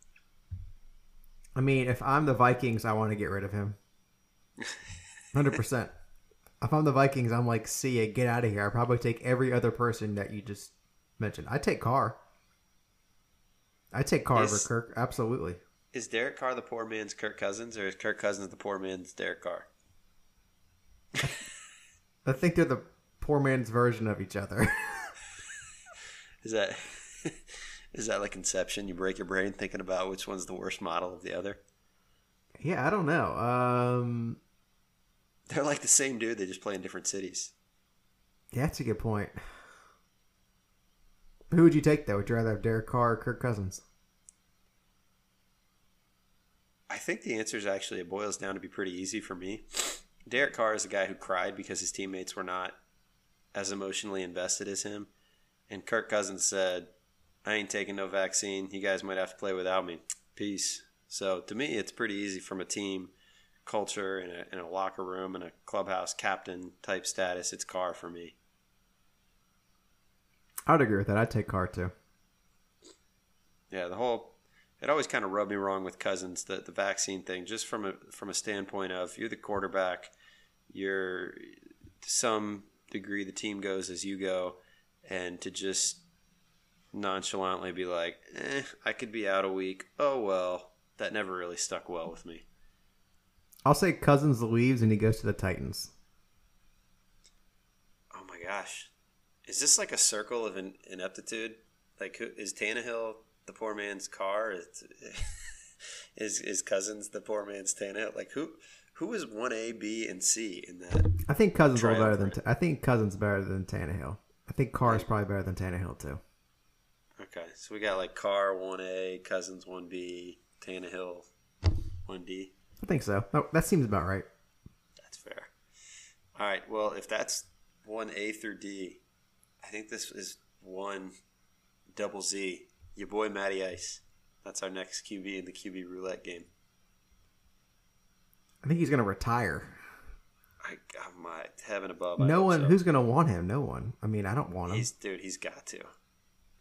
I mean, if I'm the Vikings, I want to get rid of him. Hundred percent. If I'm the Vikings, I'm like, see ya, get out of here. I probably take every other person that you just mentioned. I take Carr. I take Carr is, over Kirk. Absolutely. Is Derek Carr the poor man's Kirk Cousins, or is Kirk Cousins the poor man's Derek Carr? I think they're the poor man's version of each other. is that is that like Inception? You break your brain thinking about which one's the worst model of the other. Yeah, I don't know. Um, they're like the same dude. They just play in different cities. Yeah, that's a good point. Who would you take though? Would you rather have Derek Carr or Kirk Cousins? I think the answer is actually it boils down to be pretty easy for me. Derek Carr is a guy who cried because his teammates were not as emotionally invested as him. And Kirk Cousins said, I ain't taking no vaccine. You guys might have to play without me. Peace. So to me, it's pretty easy from a team culture and a, in a locker room and a clubhouse captain type status. It's Carr for me. I'd agree with that. I'd take Carr too. Yeah, the whole it always kind of rubbed me wrong with Cousins the the vaccine thing, just from a from a standpoint of you're the quarterback, you're to some degree the team goes as you go, and to just nonchalantly be like, eh, I could be out a week. Oh well, that never really stuck well with me. I'll say Cousins leaves and he goes to the Titans. Oh my gosh, is this like a circle of ineptitude? Like, is Tannehill the poor man's Carr? Is is, is Cousins the poor man's Tannehill? Like who who is one A, B, and C in that? I think Cousins a little better than I think Cousins better than Tannehill. I think Carr is probably better than Tannehill too. Okay, so we got like Carr one A, Cousins one B, Tannehill one D. I think so. That seems about right. That's fair. All right. Well, if that's one A through D, I think this is one double Z your boy Matty Ice. That's our next QB in the QB roulette game. I think he's going to retire. I, my heaven above. no one so. who's going to want him. No one. I mean, I don't want him. He's dude. He's got to.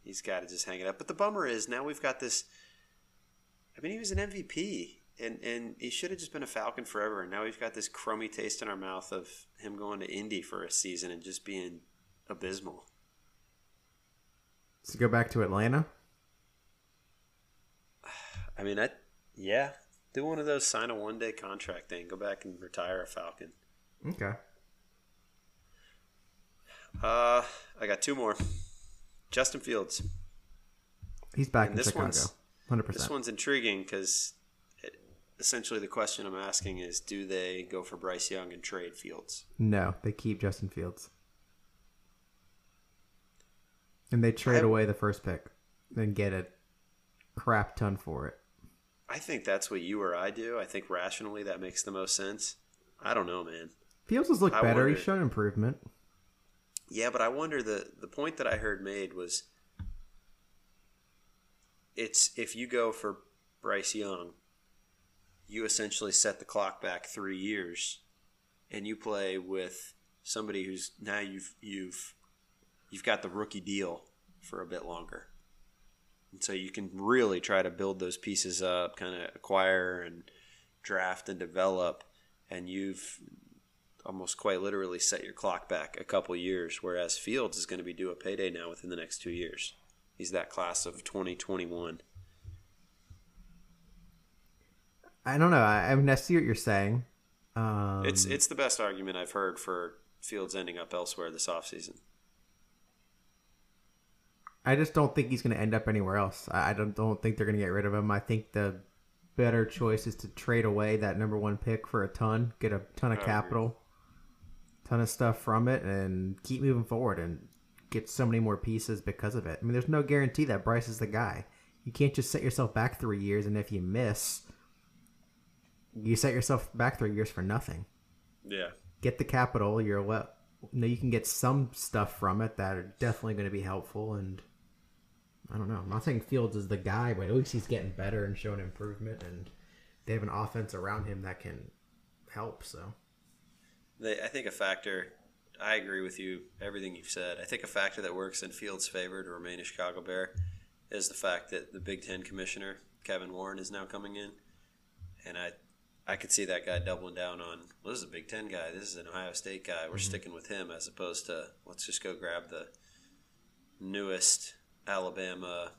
He's got to just hang it up. But the bummer is now we've got this. I mean, he was an MVP and and he should have just been a Falcon forever. And now we've got this crummy taste in our mouth of him going to Indy for a season and just being abysmal. So go back to Atlanta. I mean, I yeah, do one of those sign a one day contract thing. Go back and retire a Falcon. Okay. Uh, I got two more. Justin Fields. He's back And in this Chicago. one's- Hundred This one's intriguing because essentially the question I'm asking is, do they go for Bryce Young and trade Fields? No, they keep Justin Fields, and they trade I- away the first pick, then get a crap ton for it. I think that's what you or I do. I think rationally that makes the most sense. I don't know, man. Fields has looked I better. wonder- He's shown improvement. Yeah, but I wonder the the point that I heard made was it's if you go for Bryce Young, you essentially set the clock back three years, and you play with somebody who's now you've you've you've got the rookie deal for a bit longer, and so you can really try to build those pieces up, kind of acquire and draft and develop, and you've almost quite literally set your clock back a couple years, whereas Fields is going to be due a payday now within the next two years. He's that class of 2021. I don't know. I, I mean, I see what you're saying. Um, it's it's the best argument I've heard for Fields ending up elsewhere this offseason. I just don't think he's going to end up anywhere else. I, don't don't think they're going to get rid of him. I think the better choice is to trade away that number one pick for a ton, get a ton of capital, ton of stuff from it, and keep moving forward and get so many more pieces because of it. I mean, there's no guarantee that Bryce is the guy. You can't just set yourself back three years, and if you miss, you set yourself back three years for nothing. Yeah. Get the capital. You're well. You know, you can get some stuff from it that are definitely going to be helpful. And I don't know. I'm not saying Fields is the guy, but at least he's getting better and showing improvement. And they have an offense around him that can help. So They, I think a factor, I agree with you, everything you've said. I think a factor that works in Fields' favor to remain a Chicago Bear is the fact that the Big Ten commissioner, Kevin Warren, is now coming in. And I, I could see that guy doubling down on, well, this is a Big Ten guy. This is an Ohio State guy. We're mm-hmm. sticking with him as opposed to, let's just go grab the newest Alabama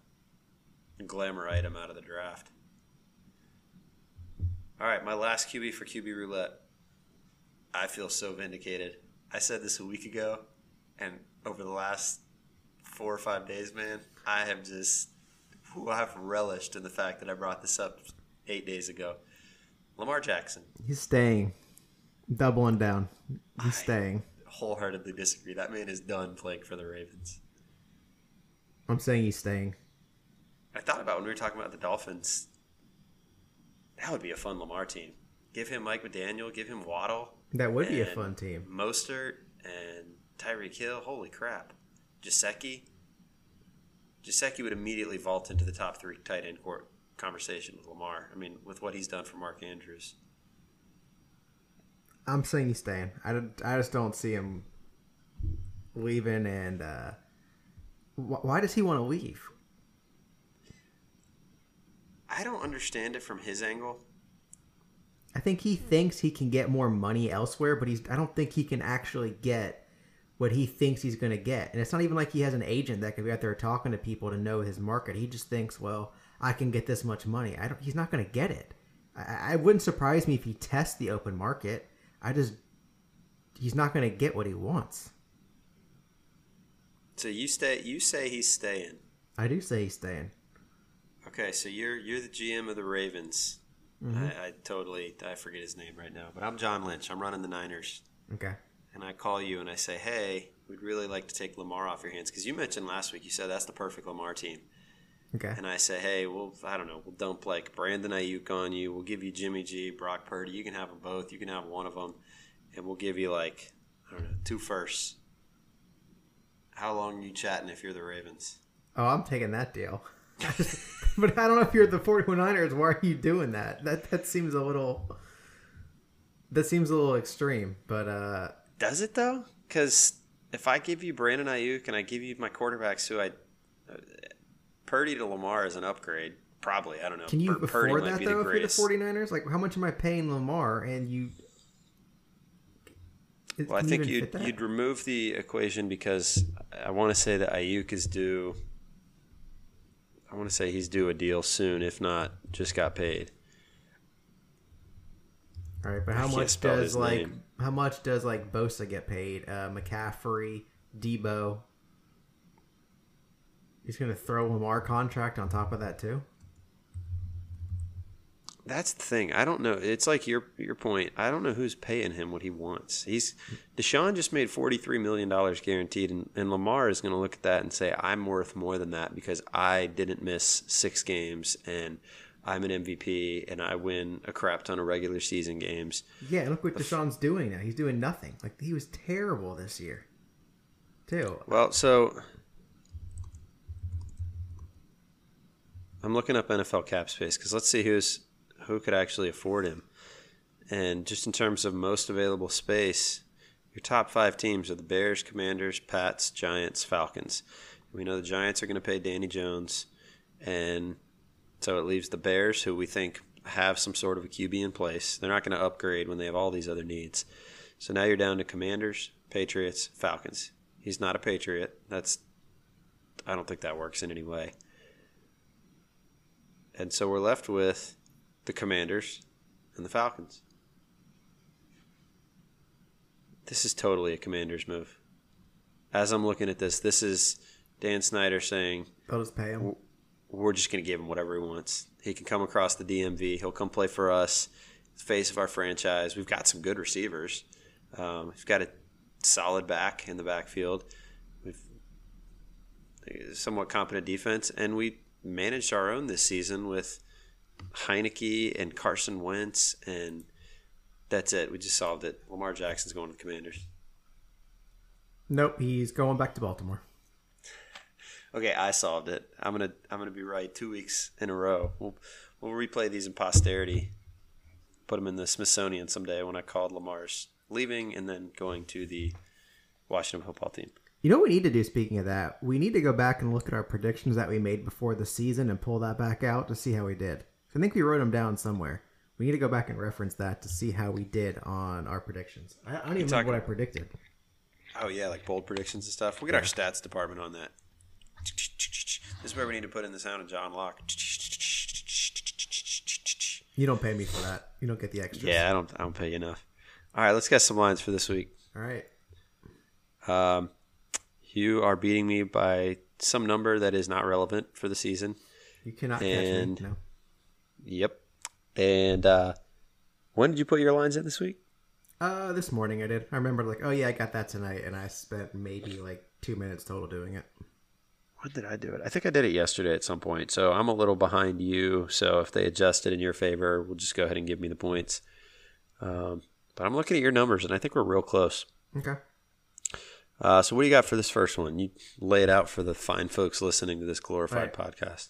glamour item out of the draft. All right, my last QB for QB roulette. I feel so vindicated. I said this a week ago, and over the last four or five days, man, I have just whew, I've relished in the fact that I brought this up eight days ago. Lamar Jackson. he's staying, doubling down. He's I- staying. Wholeheartedly disagree. That man is done playing for the Ravens. I'm saying he's staying. I thought about when we were talking about the Dolphins. That would be a fun Lamar team. Give him Mike McDaniel. Give him Waddle. That would be a fun team. Mostert and Tyreek Hill. Holy crap. Gesicki. Gesicki would immediately vault into the top three tight end court conversation with Lamar. I mean, with what he's done for Mark Andrews. I'm saying he's staying. I, I just don't see him leaving. And uh, why does he want to leave? I don't understand it from his angle. I think he thinks he can get more money elsewhere, but he's. I don't think he can actually get what he thinks he's going to get. And it's not even like he has an agent that could be out there talking to people to know his market. He just thinks, well, I can get this much money. I don't. He's not going to get it. I, I wouldn't surprise me if he tests the open market. I just. He's not going to get what he wants. So you stay. You say he's staying. I do say he's staying. Okay, so you're you're the GM of the Ravens. Mm-hmm. I, I totally I forget his name right now, but I'm John Lynch. I'm running the Niners, Okay. and I call you and I say, "Hey, we'd really like to take Lamar off your hands because you mentioned last week you said that's the perfect Lamar team." Okay. And I say, "Hey, well, I don't know, we'll dump like Brandon Aiyuk on you. We'll give you Jimmy G, Brock Purdy. You can have them both. You can have one of them, and we'll give you like I don't know two firsts. How long are you chatting if you're the Ravens? Oh, I'm taking that deal. but I don't know if you're the 49ers. Why are you doing that? That that seems a little. That seems a little extreme, but uh, Does it though? Because if I give you Brandon Aiyuk and I give you my quarterbacks, who I uh, Purdy to Lamar is an upgrade. Probably, I don't know. Can you Purdy afford might that though? the If you're the greatest. 49ers, like how much am I paying Lamar? And you, Well, I can you think you'd you'd remove the equation because I want to say that Aiyuk is due. I want to say he's due a deal soon, if not just got paid. All right, but how much does like name. how much does like Bosa get paid? Uh, McCaffrey, Deebo. He's gonna throw a Lamar contract on top of that too. That's the thing. I don't know. It's like your your point. I don't know who's paying him what he wants. He's Deshaun just made forty three million dollars guaranteed, and, and Lamar is going to look at that and say, "I'm worth more than that because I didn't miss six games and I'm an MVP and I win a crap ton of regular season games." Yeah, and look what Deshaun's doing now. He's doing nothing. Like he was terrible this year, too. Well, so I'm looking up NFL cap space because let's see who's who could actually afford him. And just in terms of most available space, your top five teams are the Bears, Commanders, Pats, Giants, Falcons. We know the Giants are going to pay Danny Jones, and so it leaves the Bears, who we think have some sort of a QB in place. They're not going to upgrade when they have all these other needs. So now you're down to Commanders, Patriots, Falcons. He's not a Patriot. That's I don't think that works in any way. And so we're left with the Commanders and the Falcons. This is totally a Commanders move. As I'm looking at this, this is Dan Snyder saying, They'll just pay him. we're just going to give him whatever he wants. He can come across the DMV. He'll come play for us. Face of our franchise. We've got some good receivers. Um, we've got a solid back in the backfield. We've somewhat competent defense, and we managed our own this season with Heinicke and Carson Wentz, and that's it. We just solved it. Lamar Jackson's going to the Commanders. Nope, he's going back to Baltimore. Okay, I solved it. I'm gonna I'm gonna be right two weeks in a row. We'll we'll replay these in posterity. Put them in the Smithsonian someday when I called Lamar's leaving and then going to the Washington football team. You know what we need to do? Speaking of that, we need to go back and look at our predictions that we made before the season and pull that back out to see how we did. I think we wrote them down somewhere. We need to go back and reference that to see how we did on our predictions. I, I don't even remember what I predicted. Oh yeah, like bold predictions and stuff. We get our stats department on that. This is where we need to put in the sound of John Locke. You don't pay me for that. You don't get the extras. Yeah, I don't I don't pay you enough. All right, let's get some lines for this week. All right. Um, you are beating me by some number that is not relevant for the season. You cannot And- catch me. No. Yep. And uh, when did you put your lines in this week? Uh, this morning I did. I remember like, oh yeah, I got that tonight, and I spent maybe like two minutes total doing it. When did I do it? I think I did it yesterday at some point. So I'm a little behind you. So if they adjust it in your favor, we'll just go ahead and give me the points. Um, but I'm looking at your numbers, and I think we're real close. Okay. Uh, so what do you got for this first one? You lay it out for the fine folks listening to this glorified All podcast.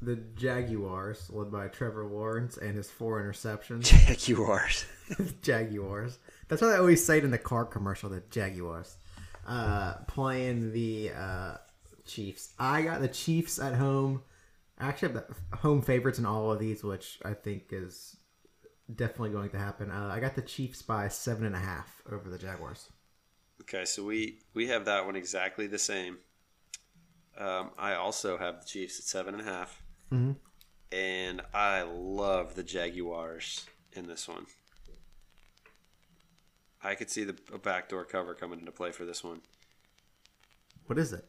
The Jaguars, led by Trevor Lawrence and his four interceptions. Jaguars. Jaguars. That's what I always say it in the car commercial. The Jaguars uh, playing the uh, Chiefs. I got the Chiefs at home. I actually have the home favorites in all of these, which I think is definitely going to happen. Uh, I got the Chiefs by seven and a half over the Jaguars. Okay, so we we have that one exactly the same. Um, I also have the Chiefs at seven and a half, Mhm. and I love the Jaguars in this one. I could see the backdoor cover coming into play for this one. What is it?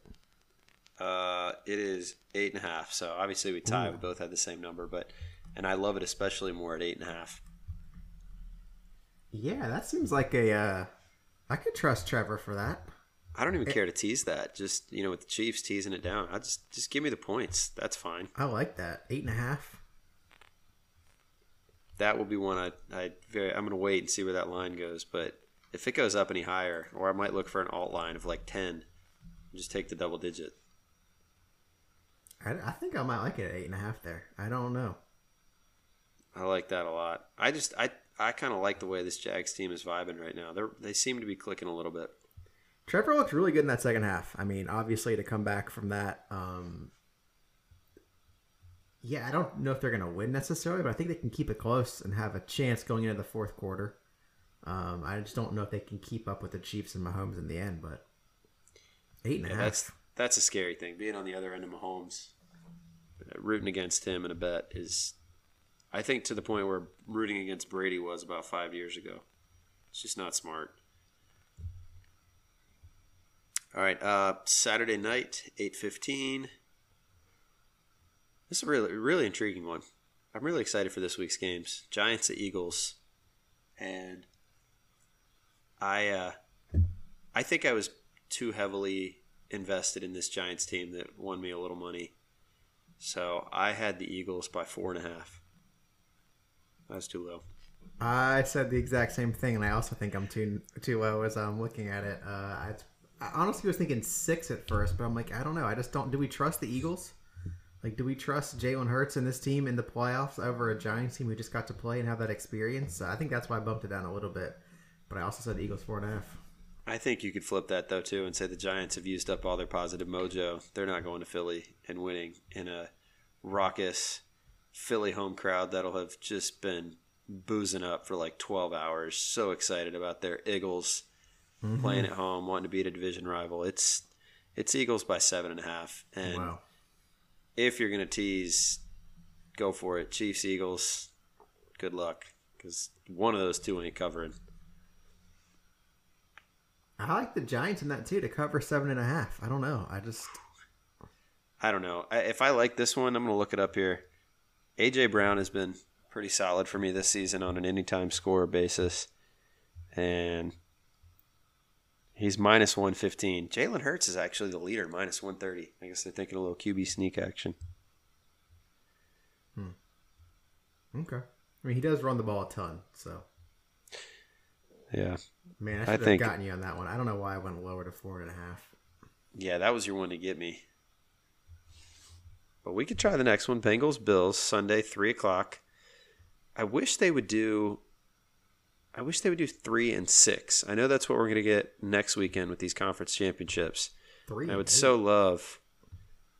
Uh, it is eight and a half. So obviously we tie. We both had the same number, but and I love it especially more at eight and a half. Yeah, that seems like a. Uh, I could trust Trevor for that. I don't even eh. care to tease that. Just you know, with the Chiefs teasing it down, I just just give me the points. That's fine. I like that. Eight and a half. that will be one I I very I'm gonna wait and see where that line goes. But if it goes up any higher, or I might look for an alt line of like ten, just take the double digit. I, I think I might like it at eight and a half there. I don't know. I like that a lot. I just I I kind of like the way this Jags team is vibing right now. They they seem to be clicking a little bit. Trevor looked really good in that second half. I mean, obviously to come back from that, um, Yeah, I don't know if they're going to win necessarily, but I think they can keep it close and have a chance going into the fourth quarter. Um, I just don't know if they can keep up with the Chiefs and Mahomes in the end, but eight and a Yeah, half. that's that's a scary thing. Being on the other end of Mahomes, uh, rooting against him in a bet is, I think, to the point where rooting against Brady was about five years ago. It's just not smart. All right, uh, Saturday night, eight fifteen. This is a really really intriguing one. I'm really excited for this week's games. Giants at Eagles, and I uh, I think I was too heavily invested in this Giants team that won me a little money. So I had the Eagles by four and a half. That's too low. I said the exact same thing, and I also think I'm too too low as I'm looking at it. Uh, I, I honestly was thinking six at first, but I'm like, I don't know. I just don't. Do we trust the Eagles? Like, do we trust Jalen Hurts and this team in the playoffs over a Giants team we just got to play and have that experience? So I think that's why I bumped it down a little bit. But I also said Eagles four and a half. I think you could flip that though too and say the Giants have used up all their positive mojo. They're not going to Philly and winning in a raucous Philly home crowd that'll have just been boozing up for like 12 hours. So excited about their Eagles Mm-hmm. playing at home, wanting to beat a division rival. It's it's Eagles by seven and a half. And Wow. if you're going to tease, go for it. Chiefs, Eagles, good luck because one of those two ain't covering. I like the Giants in that too to cover seven and a half. I don't know. I just I don't know. If I like this one, I'm going to look it up here. AJ Brown has been pretty solid for me this season on an anytime scorer basis, and he's minus 115. Jalen Hurts is actually the leader, minus 130. I guess they're thinking a little QB sneak action. Hmm. okay. I mean, he does run the ball a ton, so Yeah, man, I I should have think- gotten you on that one. I don't know why I went lower to four and a half. yeah, that was your one to get me. But we could try the next one. Bengals Bills Sunday three o'clock. I wish they would do. I wish they would do three and six. I know that's what we're going to get next weekend with these conference championships. Three. And I would eight. so love.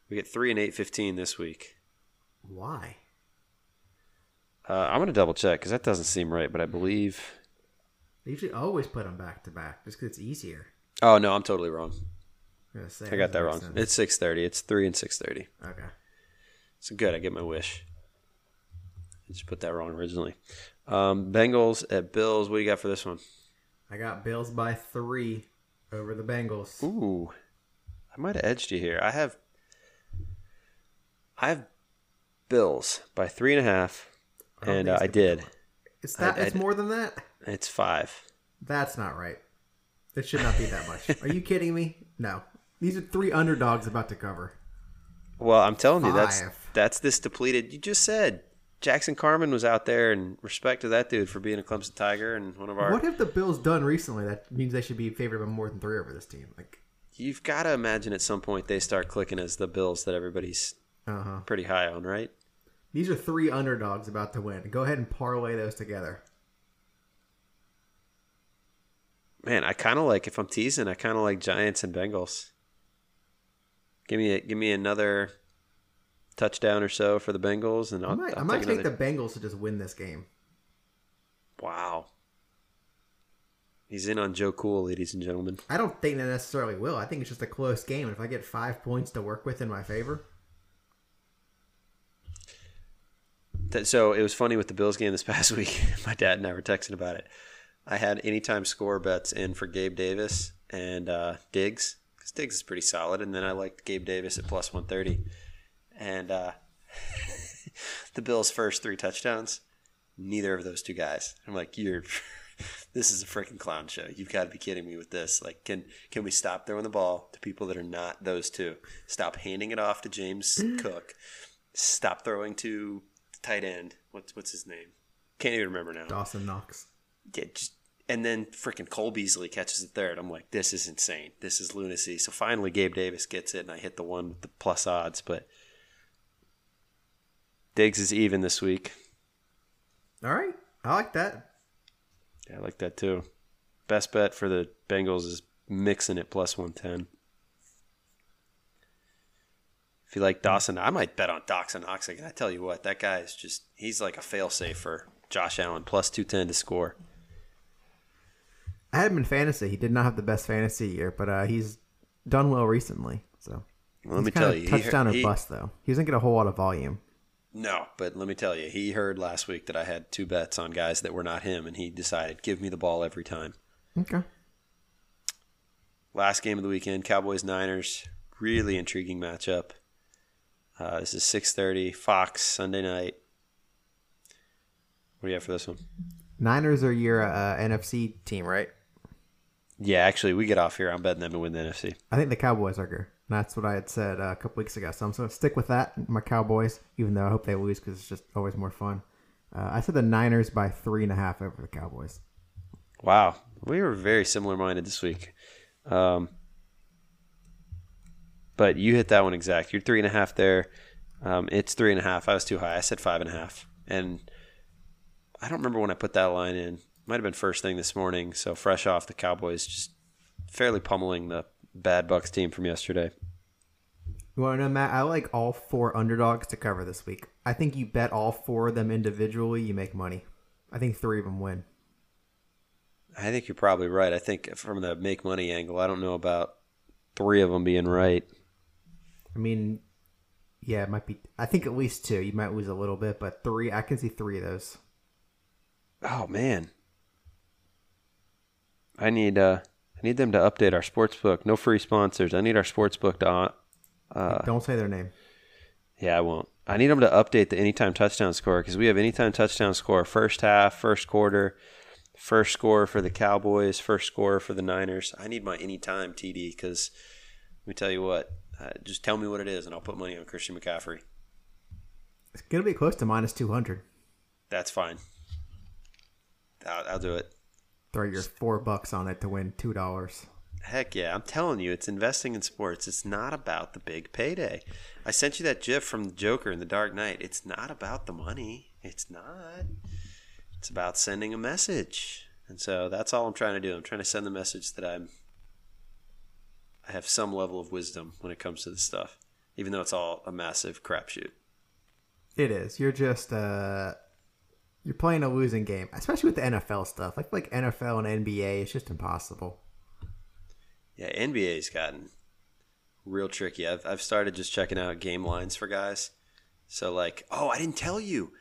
We get three and eight fifteen this week. Why? Uh, I'm going to double check because that doesn't seem right, but I believe. They usually always put them back to back just because it's easier. Oh no, I'm totally wrong. Say, I got that wrong. sense. It's six thirty. It's three and six thirty. okay. So good. I get my wish. I just put that wrong originally. Um, Bengals at Bills. What do you got for this one? I got Bills by three over the Bengals. Ooh, I might have edged you here. I have, I have Bills by three and a half, I and uh, I it's gonna be did. It's that. I- I it's d- more than that. It's five. That's not right. It should not be that much. Are you kidding me? No. These are three underdogs about to cover. Well, I'm telling you, that's that's this depleted. You just said Jackson Carman was out there, and respect to that dude for being a Clemson Tiger and one of our. What have the Bills done recently that means they should be favored by more than three over this team? Like, You've got to imagine at some point they start clicking as the Bills that everybody's uh huh. pretty high on, right? These are three underdogs about to win. Go ahead and parlay those together. Man, I kind of like if I'm teasing, I kind of like Giants and Bengals. Give me a, give me another touchdown or so for the Bengals, and I I'll, might, I I'll might take another. the Bengals to just win this game. Wow, he's in on Joe Cool, ladies and gentlemen. I don't think they necessarily will. I think it's just a close game. And if I get five points to work with in my favor, That, so it was funny with the Bills game this past week. My dad and I were texting about it. I had anytime score bets in for Gabe Davis and uh, Diggs because Diggs is pretty solid, and then I liked Gabe Davis at plus one thirty, and uh, the Bills' first three touchdowns, neither of those two guys. I'm like, you're. This is a freaking clown show. You've got to be kidding me with this. Like, can can we stop throwing the ball to people that are not those two? Stop handing it off to James Cook. Stop throwing to tight end. What's what's his name? Can't even remember now. Dawson Knox. Yeah, just and then freaking Cole Beasley catches the third. I'm like, this is insane. This is lunacy. So finally, Gabe Davis gets it, and I hit the one with the plus odds. But Diggs is even this week. All right, I like that. Yeah, I like that too. Best bet for the Bengals is mixing it plus one ten. If you like Dawson, I might bet on Dawson Knox. Again, I tell you what, that guy is just, he's like a failsafe for Josh Allen, plus 210 to score. I had him in fantasy. He did not have the best fantasy year, but uh, he's done well recently. So Well, let me tell you, he, touchdown heard- or he- bust though. He doesn't get a whole lot of volume. No, but let me tell you, he heard last week that I had two bets on guys that were not him, and he decided, give me the ball every time. Okay. Last game of the weekend, Cowboys Niners, really intriguing matchup. Uh, this is 6:30 Fox Sunday night. What do you have for this one? Niners are your uh, NFC team, right? Yeah, actually, we get off here. I'm betting them to win the NFC. I think the Cowboys are good. That's what I had said uh, a couple weeks ago. So I'm going to stick with that. My Cowboys, even though I hope they lose because it's just always more fun. Uh, I said the Niners by three and a half over the Cowboys. Wow, we were very similar minded this week. Um, but you hit that one exact. You're three and a half there. Um, it's three and a half. I was too high. I said five and a half. And I don't remember when I put that line in. Might have been first thing this morning. So fresh off the Cowboys, just fairly pummeling the bad Bucs team from yesterday. You want to know, Matt? I like all four underdogs to cover this week. I think you bet all four of them individually, you make money. I think three of them win. I think you're probably right. I think from the make money angle, I don't know about three of them being right. I mean, yeah, it might be. I think at least two. You might lose a little bit, but three. I can see three of those. Oh man. I need uh I need them to update our sports book. No free sponsors. I need our sports book to uh Don't say their name. yeah, I won't. I need them to update the anytime touchdown score because we have anytime touchdown score first half, first quarter, first score for the Cowboys, first score for the Niners. I need my anytime TD because let me tell you what. Uh, just tell me what it is, and I'll put money on Christian McCaffrey. It's gonna be close to minus two hundred. That's fine. I'll, I'll do it. Throw your four bucks on it to win two dollars. Heck yeah, I'm telling you, it's investing in sports. It's not about the big payday. I sent you that GIF from the Joker in The Dark Knight. It's not about the money. It's not. It's about sending a message. And so that's all I'm trying to do. I'm trying to send the message that I'm I have some level of wisdom when it comes to this stuff, even though it's all a massive crapshoot. It is. You're just uh, you're playing a losing game, especially with the NFL stuff. Like like NFL and NBA, it's just impossible. Yeah, NBA's gotten real tricky. I've I've started just checking out game lines for guys. So like, oh, I didn't tell you.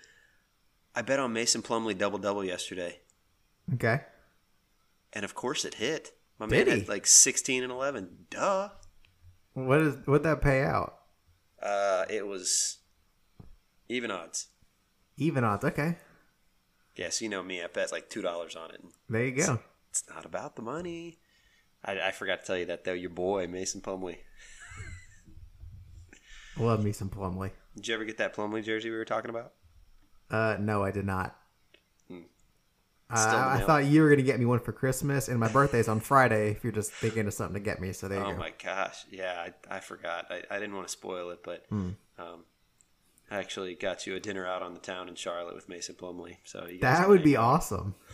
I bet on Mason Plumlee double double yesterday, Okay. and of course it hit. My Did man he? had like sixteen and eleven. Duh. What is what that pay out? Uh, it was even odds. Even odds. Okay. Yeah, so you know me, I bet like two dollars on it. There you go. It's not about the money. I, I forgot to tell you that though. Your boy Mason Plumlee. Love me some Plumlee. Did you ever get that Plumlee jersey we were talking about? Uh, no, I did not. Hmm. Uh, I thought you were gonna get me one for Christmas, and my birthday's on Friday. If you're just thinking of something to get me, so there you Oh go. my gosh! Yeah, I, I forgot. I, I didn't want to spoil it, but Hmm. um, I actually got you a dinner out on the town in Charlotte with Mason Plumlee. So you That would be awesome.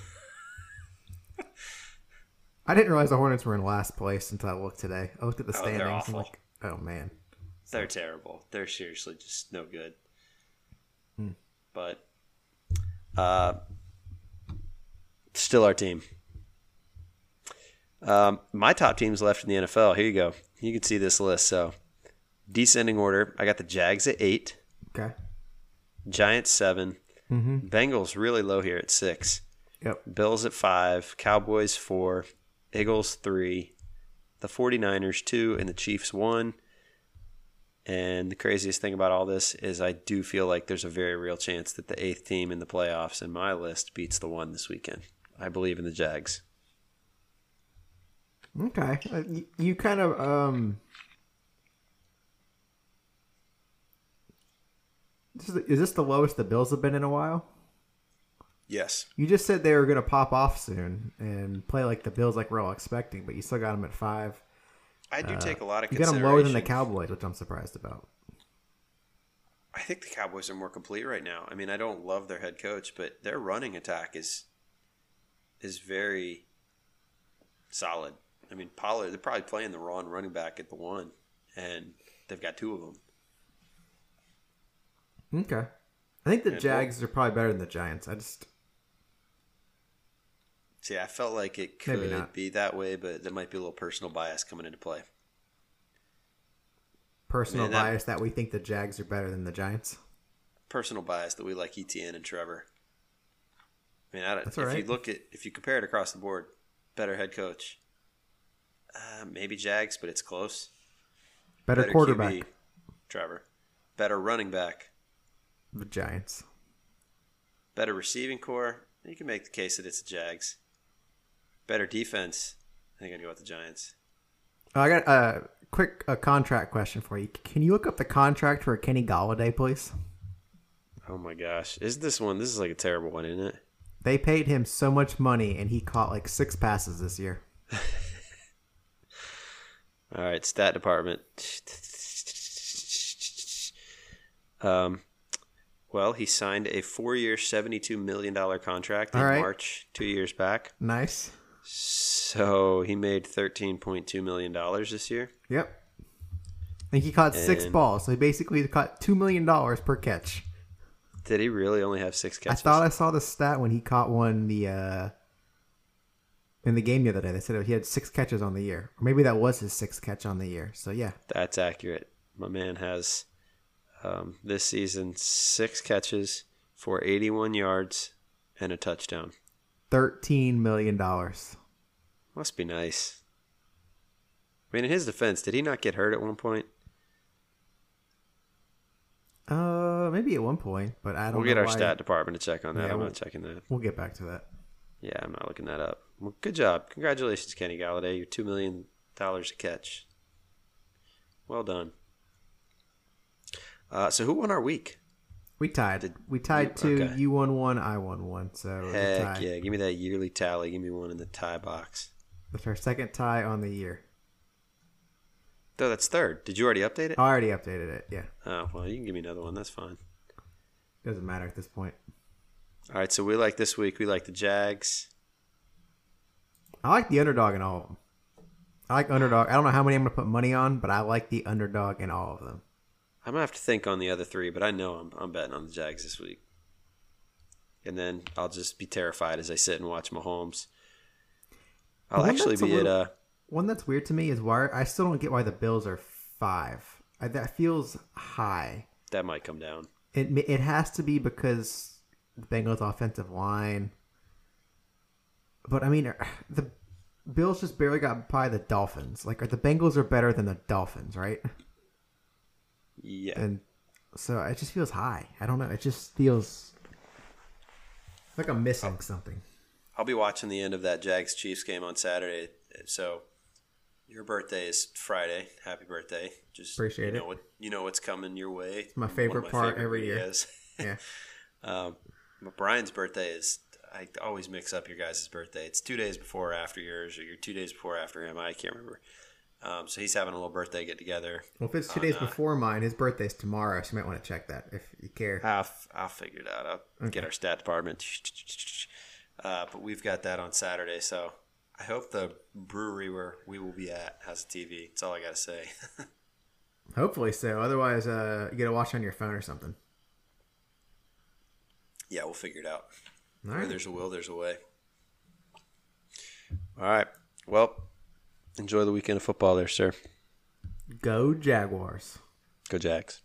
I didn't realize the Hornets were in last place until I looked today. I looked at the Oh, they're standings. I'm awful. like, oh man. They're terrible. They're seriously just no good. Hmm. But uh, still our team. Um, my top teams left in the NFL. Here you go. You can see this list. So descending order. I got the Jags at eight, Okay. Giants seven, Mm-hmm. Bengals really low here at six. Yep. Bills at five, Cowboys four, Eagles three, the 49ers two, and the Chiefs one. And the craziest thing about all this is I do feel like there's a very real chance that the eighth team in the playoffs in my list beats the one this weekend. I believe in the Jags. Okay. Uh, you, kind of um. Is this the lowest the Bills have been in a while? Yes. You just said they were going to pop off soon and play like the Bills, like we're all expecting, but you still got them at five. I do uh, take a lot of You got them lower than the Cowboys, which I'm surprised about. I think the Cowboys are more complete right now. I mean, I don't love their head coach, but their running attack is is very solid. I mean, Pollard they're probably playing the wrong running back at the one, and they've got two of them. Okay. I think the Jags are probably better than the Giants. I just See, I felt like it could not. be that way, but there might be a little personal bias coming into play. personal bias that we think the Jags are better than the Giants. Personal bias that we like ETN and Trevor. I mean, I if all you look at if you compare it across the board, better head coach, uh, maybe Jags, but it's close. Better, quarterback, QB, Trevor. Better running back. the Giants. Better receiving corps. You can make the case that it's the Jags. Better defense. I think I'd go with the Giants. Oh, I got a quick a contract question for you. Can you look up the contract for Kenny Golladay, please? Oh my gosh, is this one? This is like a terrible one, isn't it? They paid him so much money, and he caught like six passes this year. All right, stat department. Um, well, he signed a four-year, seventy-two million dollar contract in All right. March, two years back. Nice. So he made thirteen point two million dollars this year. Yep. I think he caught six balls, so he basically caught two million dollars per catch. Did he really only have six catches? I thought I saw the stat when he caught one the uh, in the game the other day. They said he had six catches on the year, or maybe that was his sixth catch on the year. So yeah, That's accurate. My man has um, this season six catches for eighty-one yards and a touchdown. Thirteen million dollars. Must be nice. I mean, in his defense, did he not get hurt at one point? Uh, maybe at one point, but I don't. We'll get our why- stat department to check on that. Yeah, I'm we'll- not checking that. We'll get back to that. Yeah, I'm not looking that up. Well, good job. Congratulations, Kenny Golladay. You're two million dollars a catch. Well done. Uh, so who won our week? We tied. We tied two. okay. You won one. I won one. So Heck yeah! Give me that yearly tally. Give me one in the tie box. That's our second tie on the year. No, that's third. Did you already update it? I already updated it. Yeah, Oh well, you can give me another one. That's fine. doesn't matter at this point. All right. So we like this week. We like the Jags. I like the underdog in all of them. I like underdog. I don't know how many I'm gonna put money on, but I like the underdog in all of them. I'm gonna have to think on the other three, but I know I'm I'm betting on the Jags this week. And then I'll just be terrified as I sit and watch Mahomes. I'll actually be little- at uh One that's weird to me is why I still don't get why the Bills are five. I, that feels high. that might come down. It it has to be because the Bengals' offensive line. But I mean, the Bills just barely got by the Dolphins. Like, the Bengals are better than the Dolphins, right? Yeah. And so it just feels high. I don't know. It just feels like I'm missing something. I'll be watching the end of that Jags Chiefs game on Saturday. So your birthday is Friday. Happy birthday. Just Appreciate you know it. What, you know what's coming your way. It's my favorite part every year. Is. Yeah. um, but Brian's birthday is. I always mix up your guys' birthday. It's two days before or after yours, or you're two days before or after him. I can't remember. Um, so he's having a little birthday get together. Well, if it's two on, days uh, before mine, his birthday's tomorrow, so you might want to check that if you care. I'll, f- I'll figure it out. I'll get our stat department. Uh, but we've got that on Saturday, so I hope the brewery where we will be at has a TV. That's all I got to say. Hopefully so. Otherwise, uh, you got to watch on your phone or something. yeah, we'll figure it out. All Where there's a will, there's a way. All right. Well, Enjoy the weekend of football there, sir. Go Jaguars. Go Jags.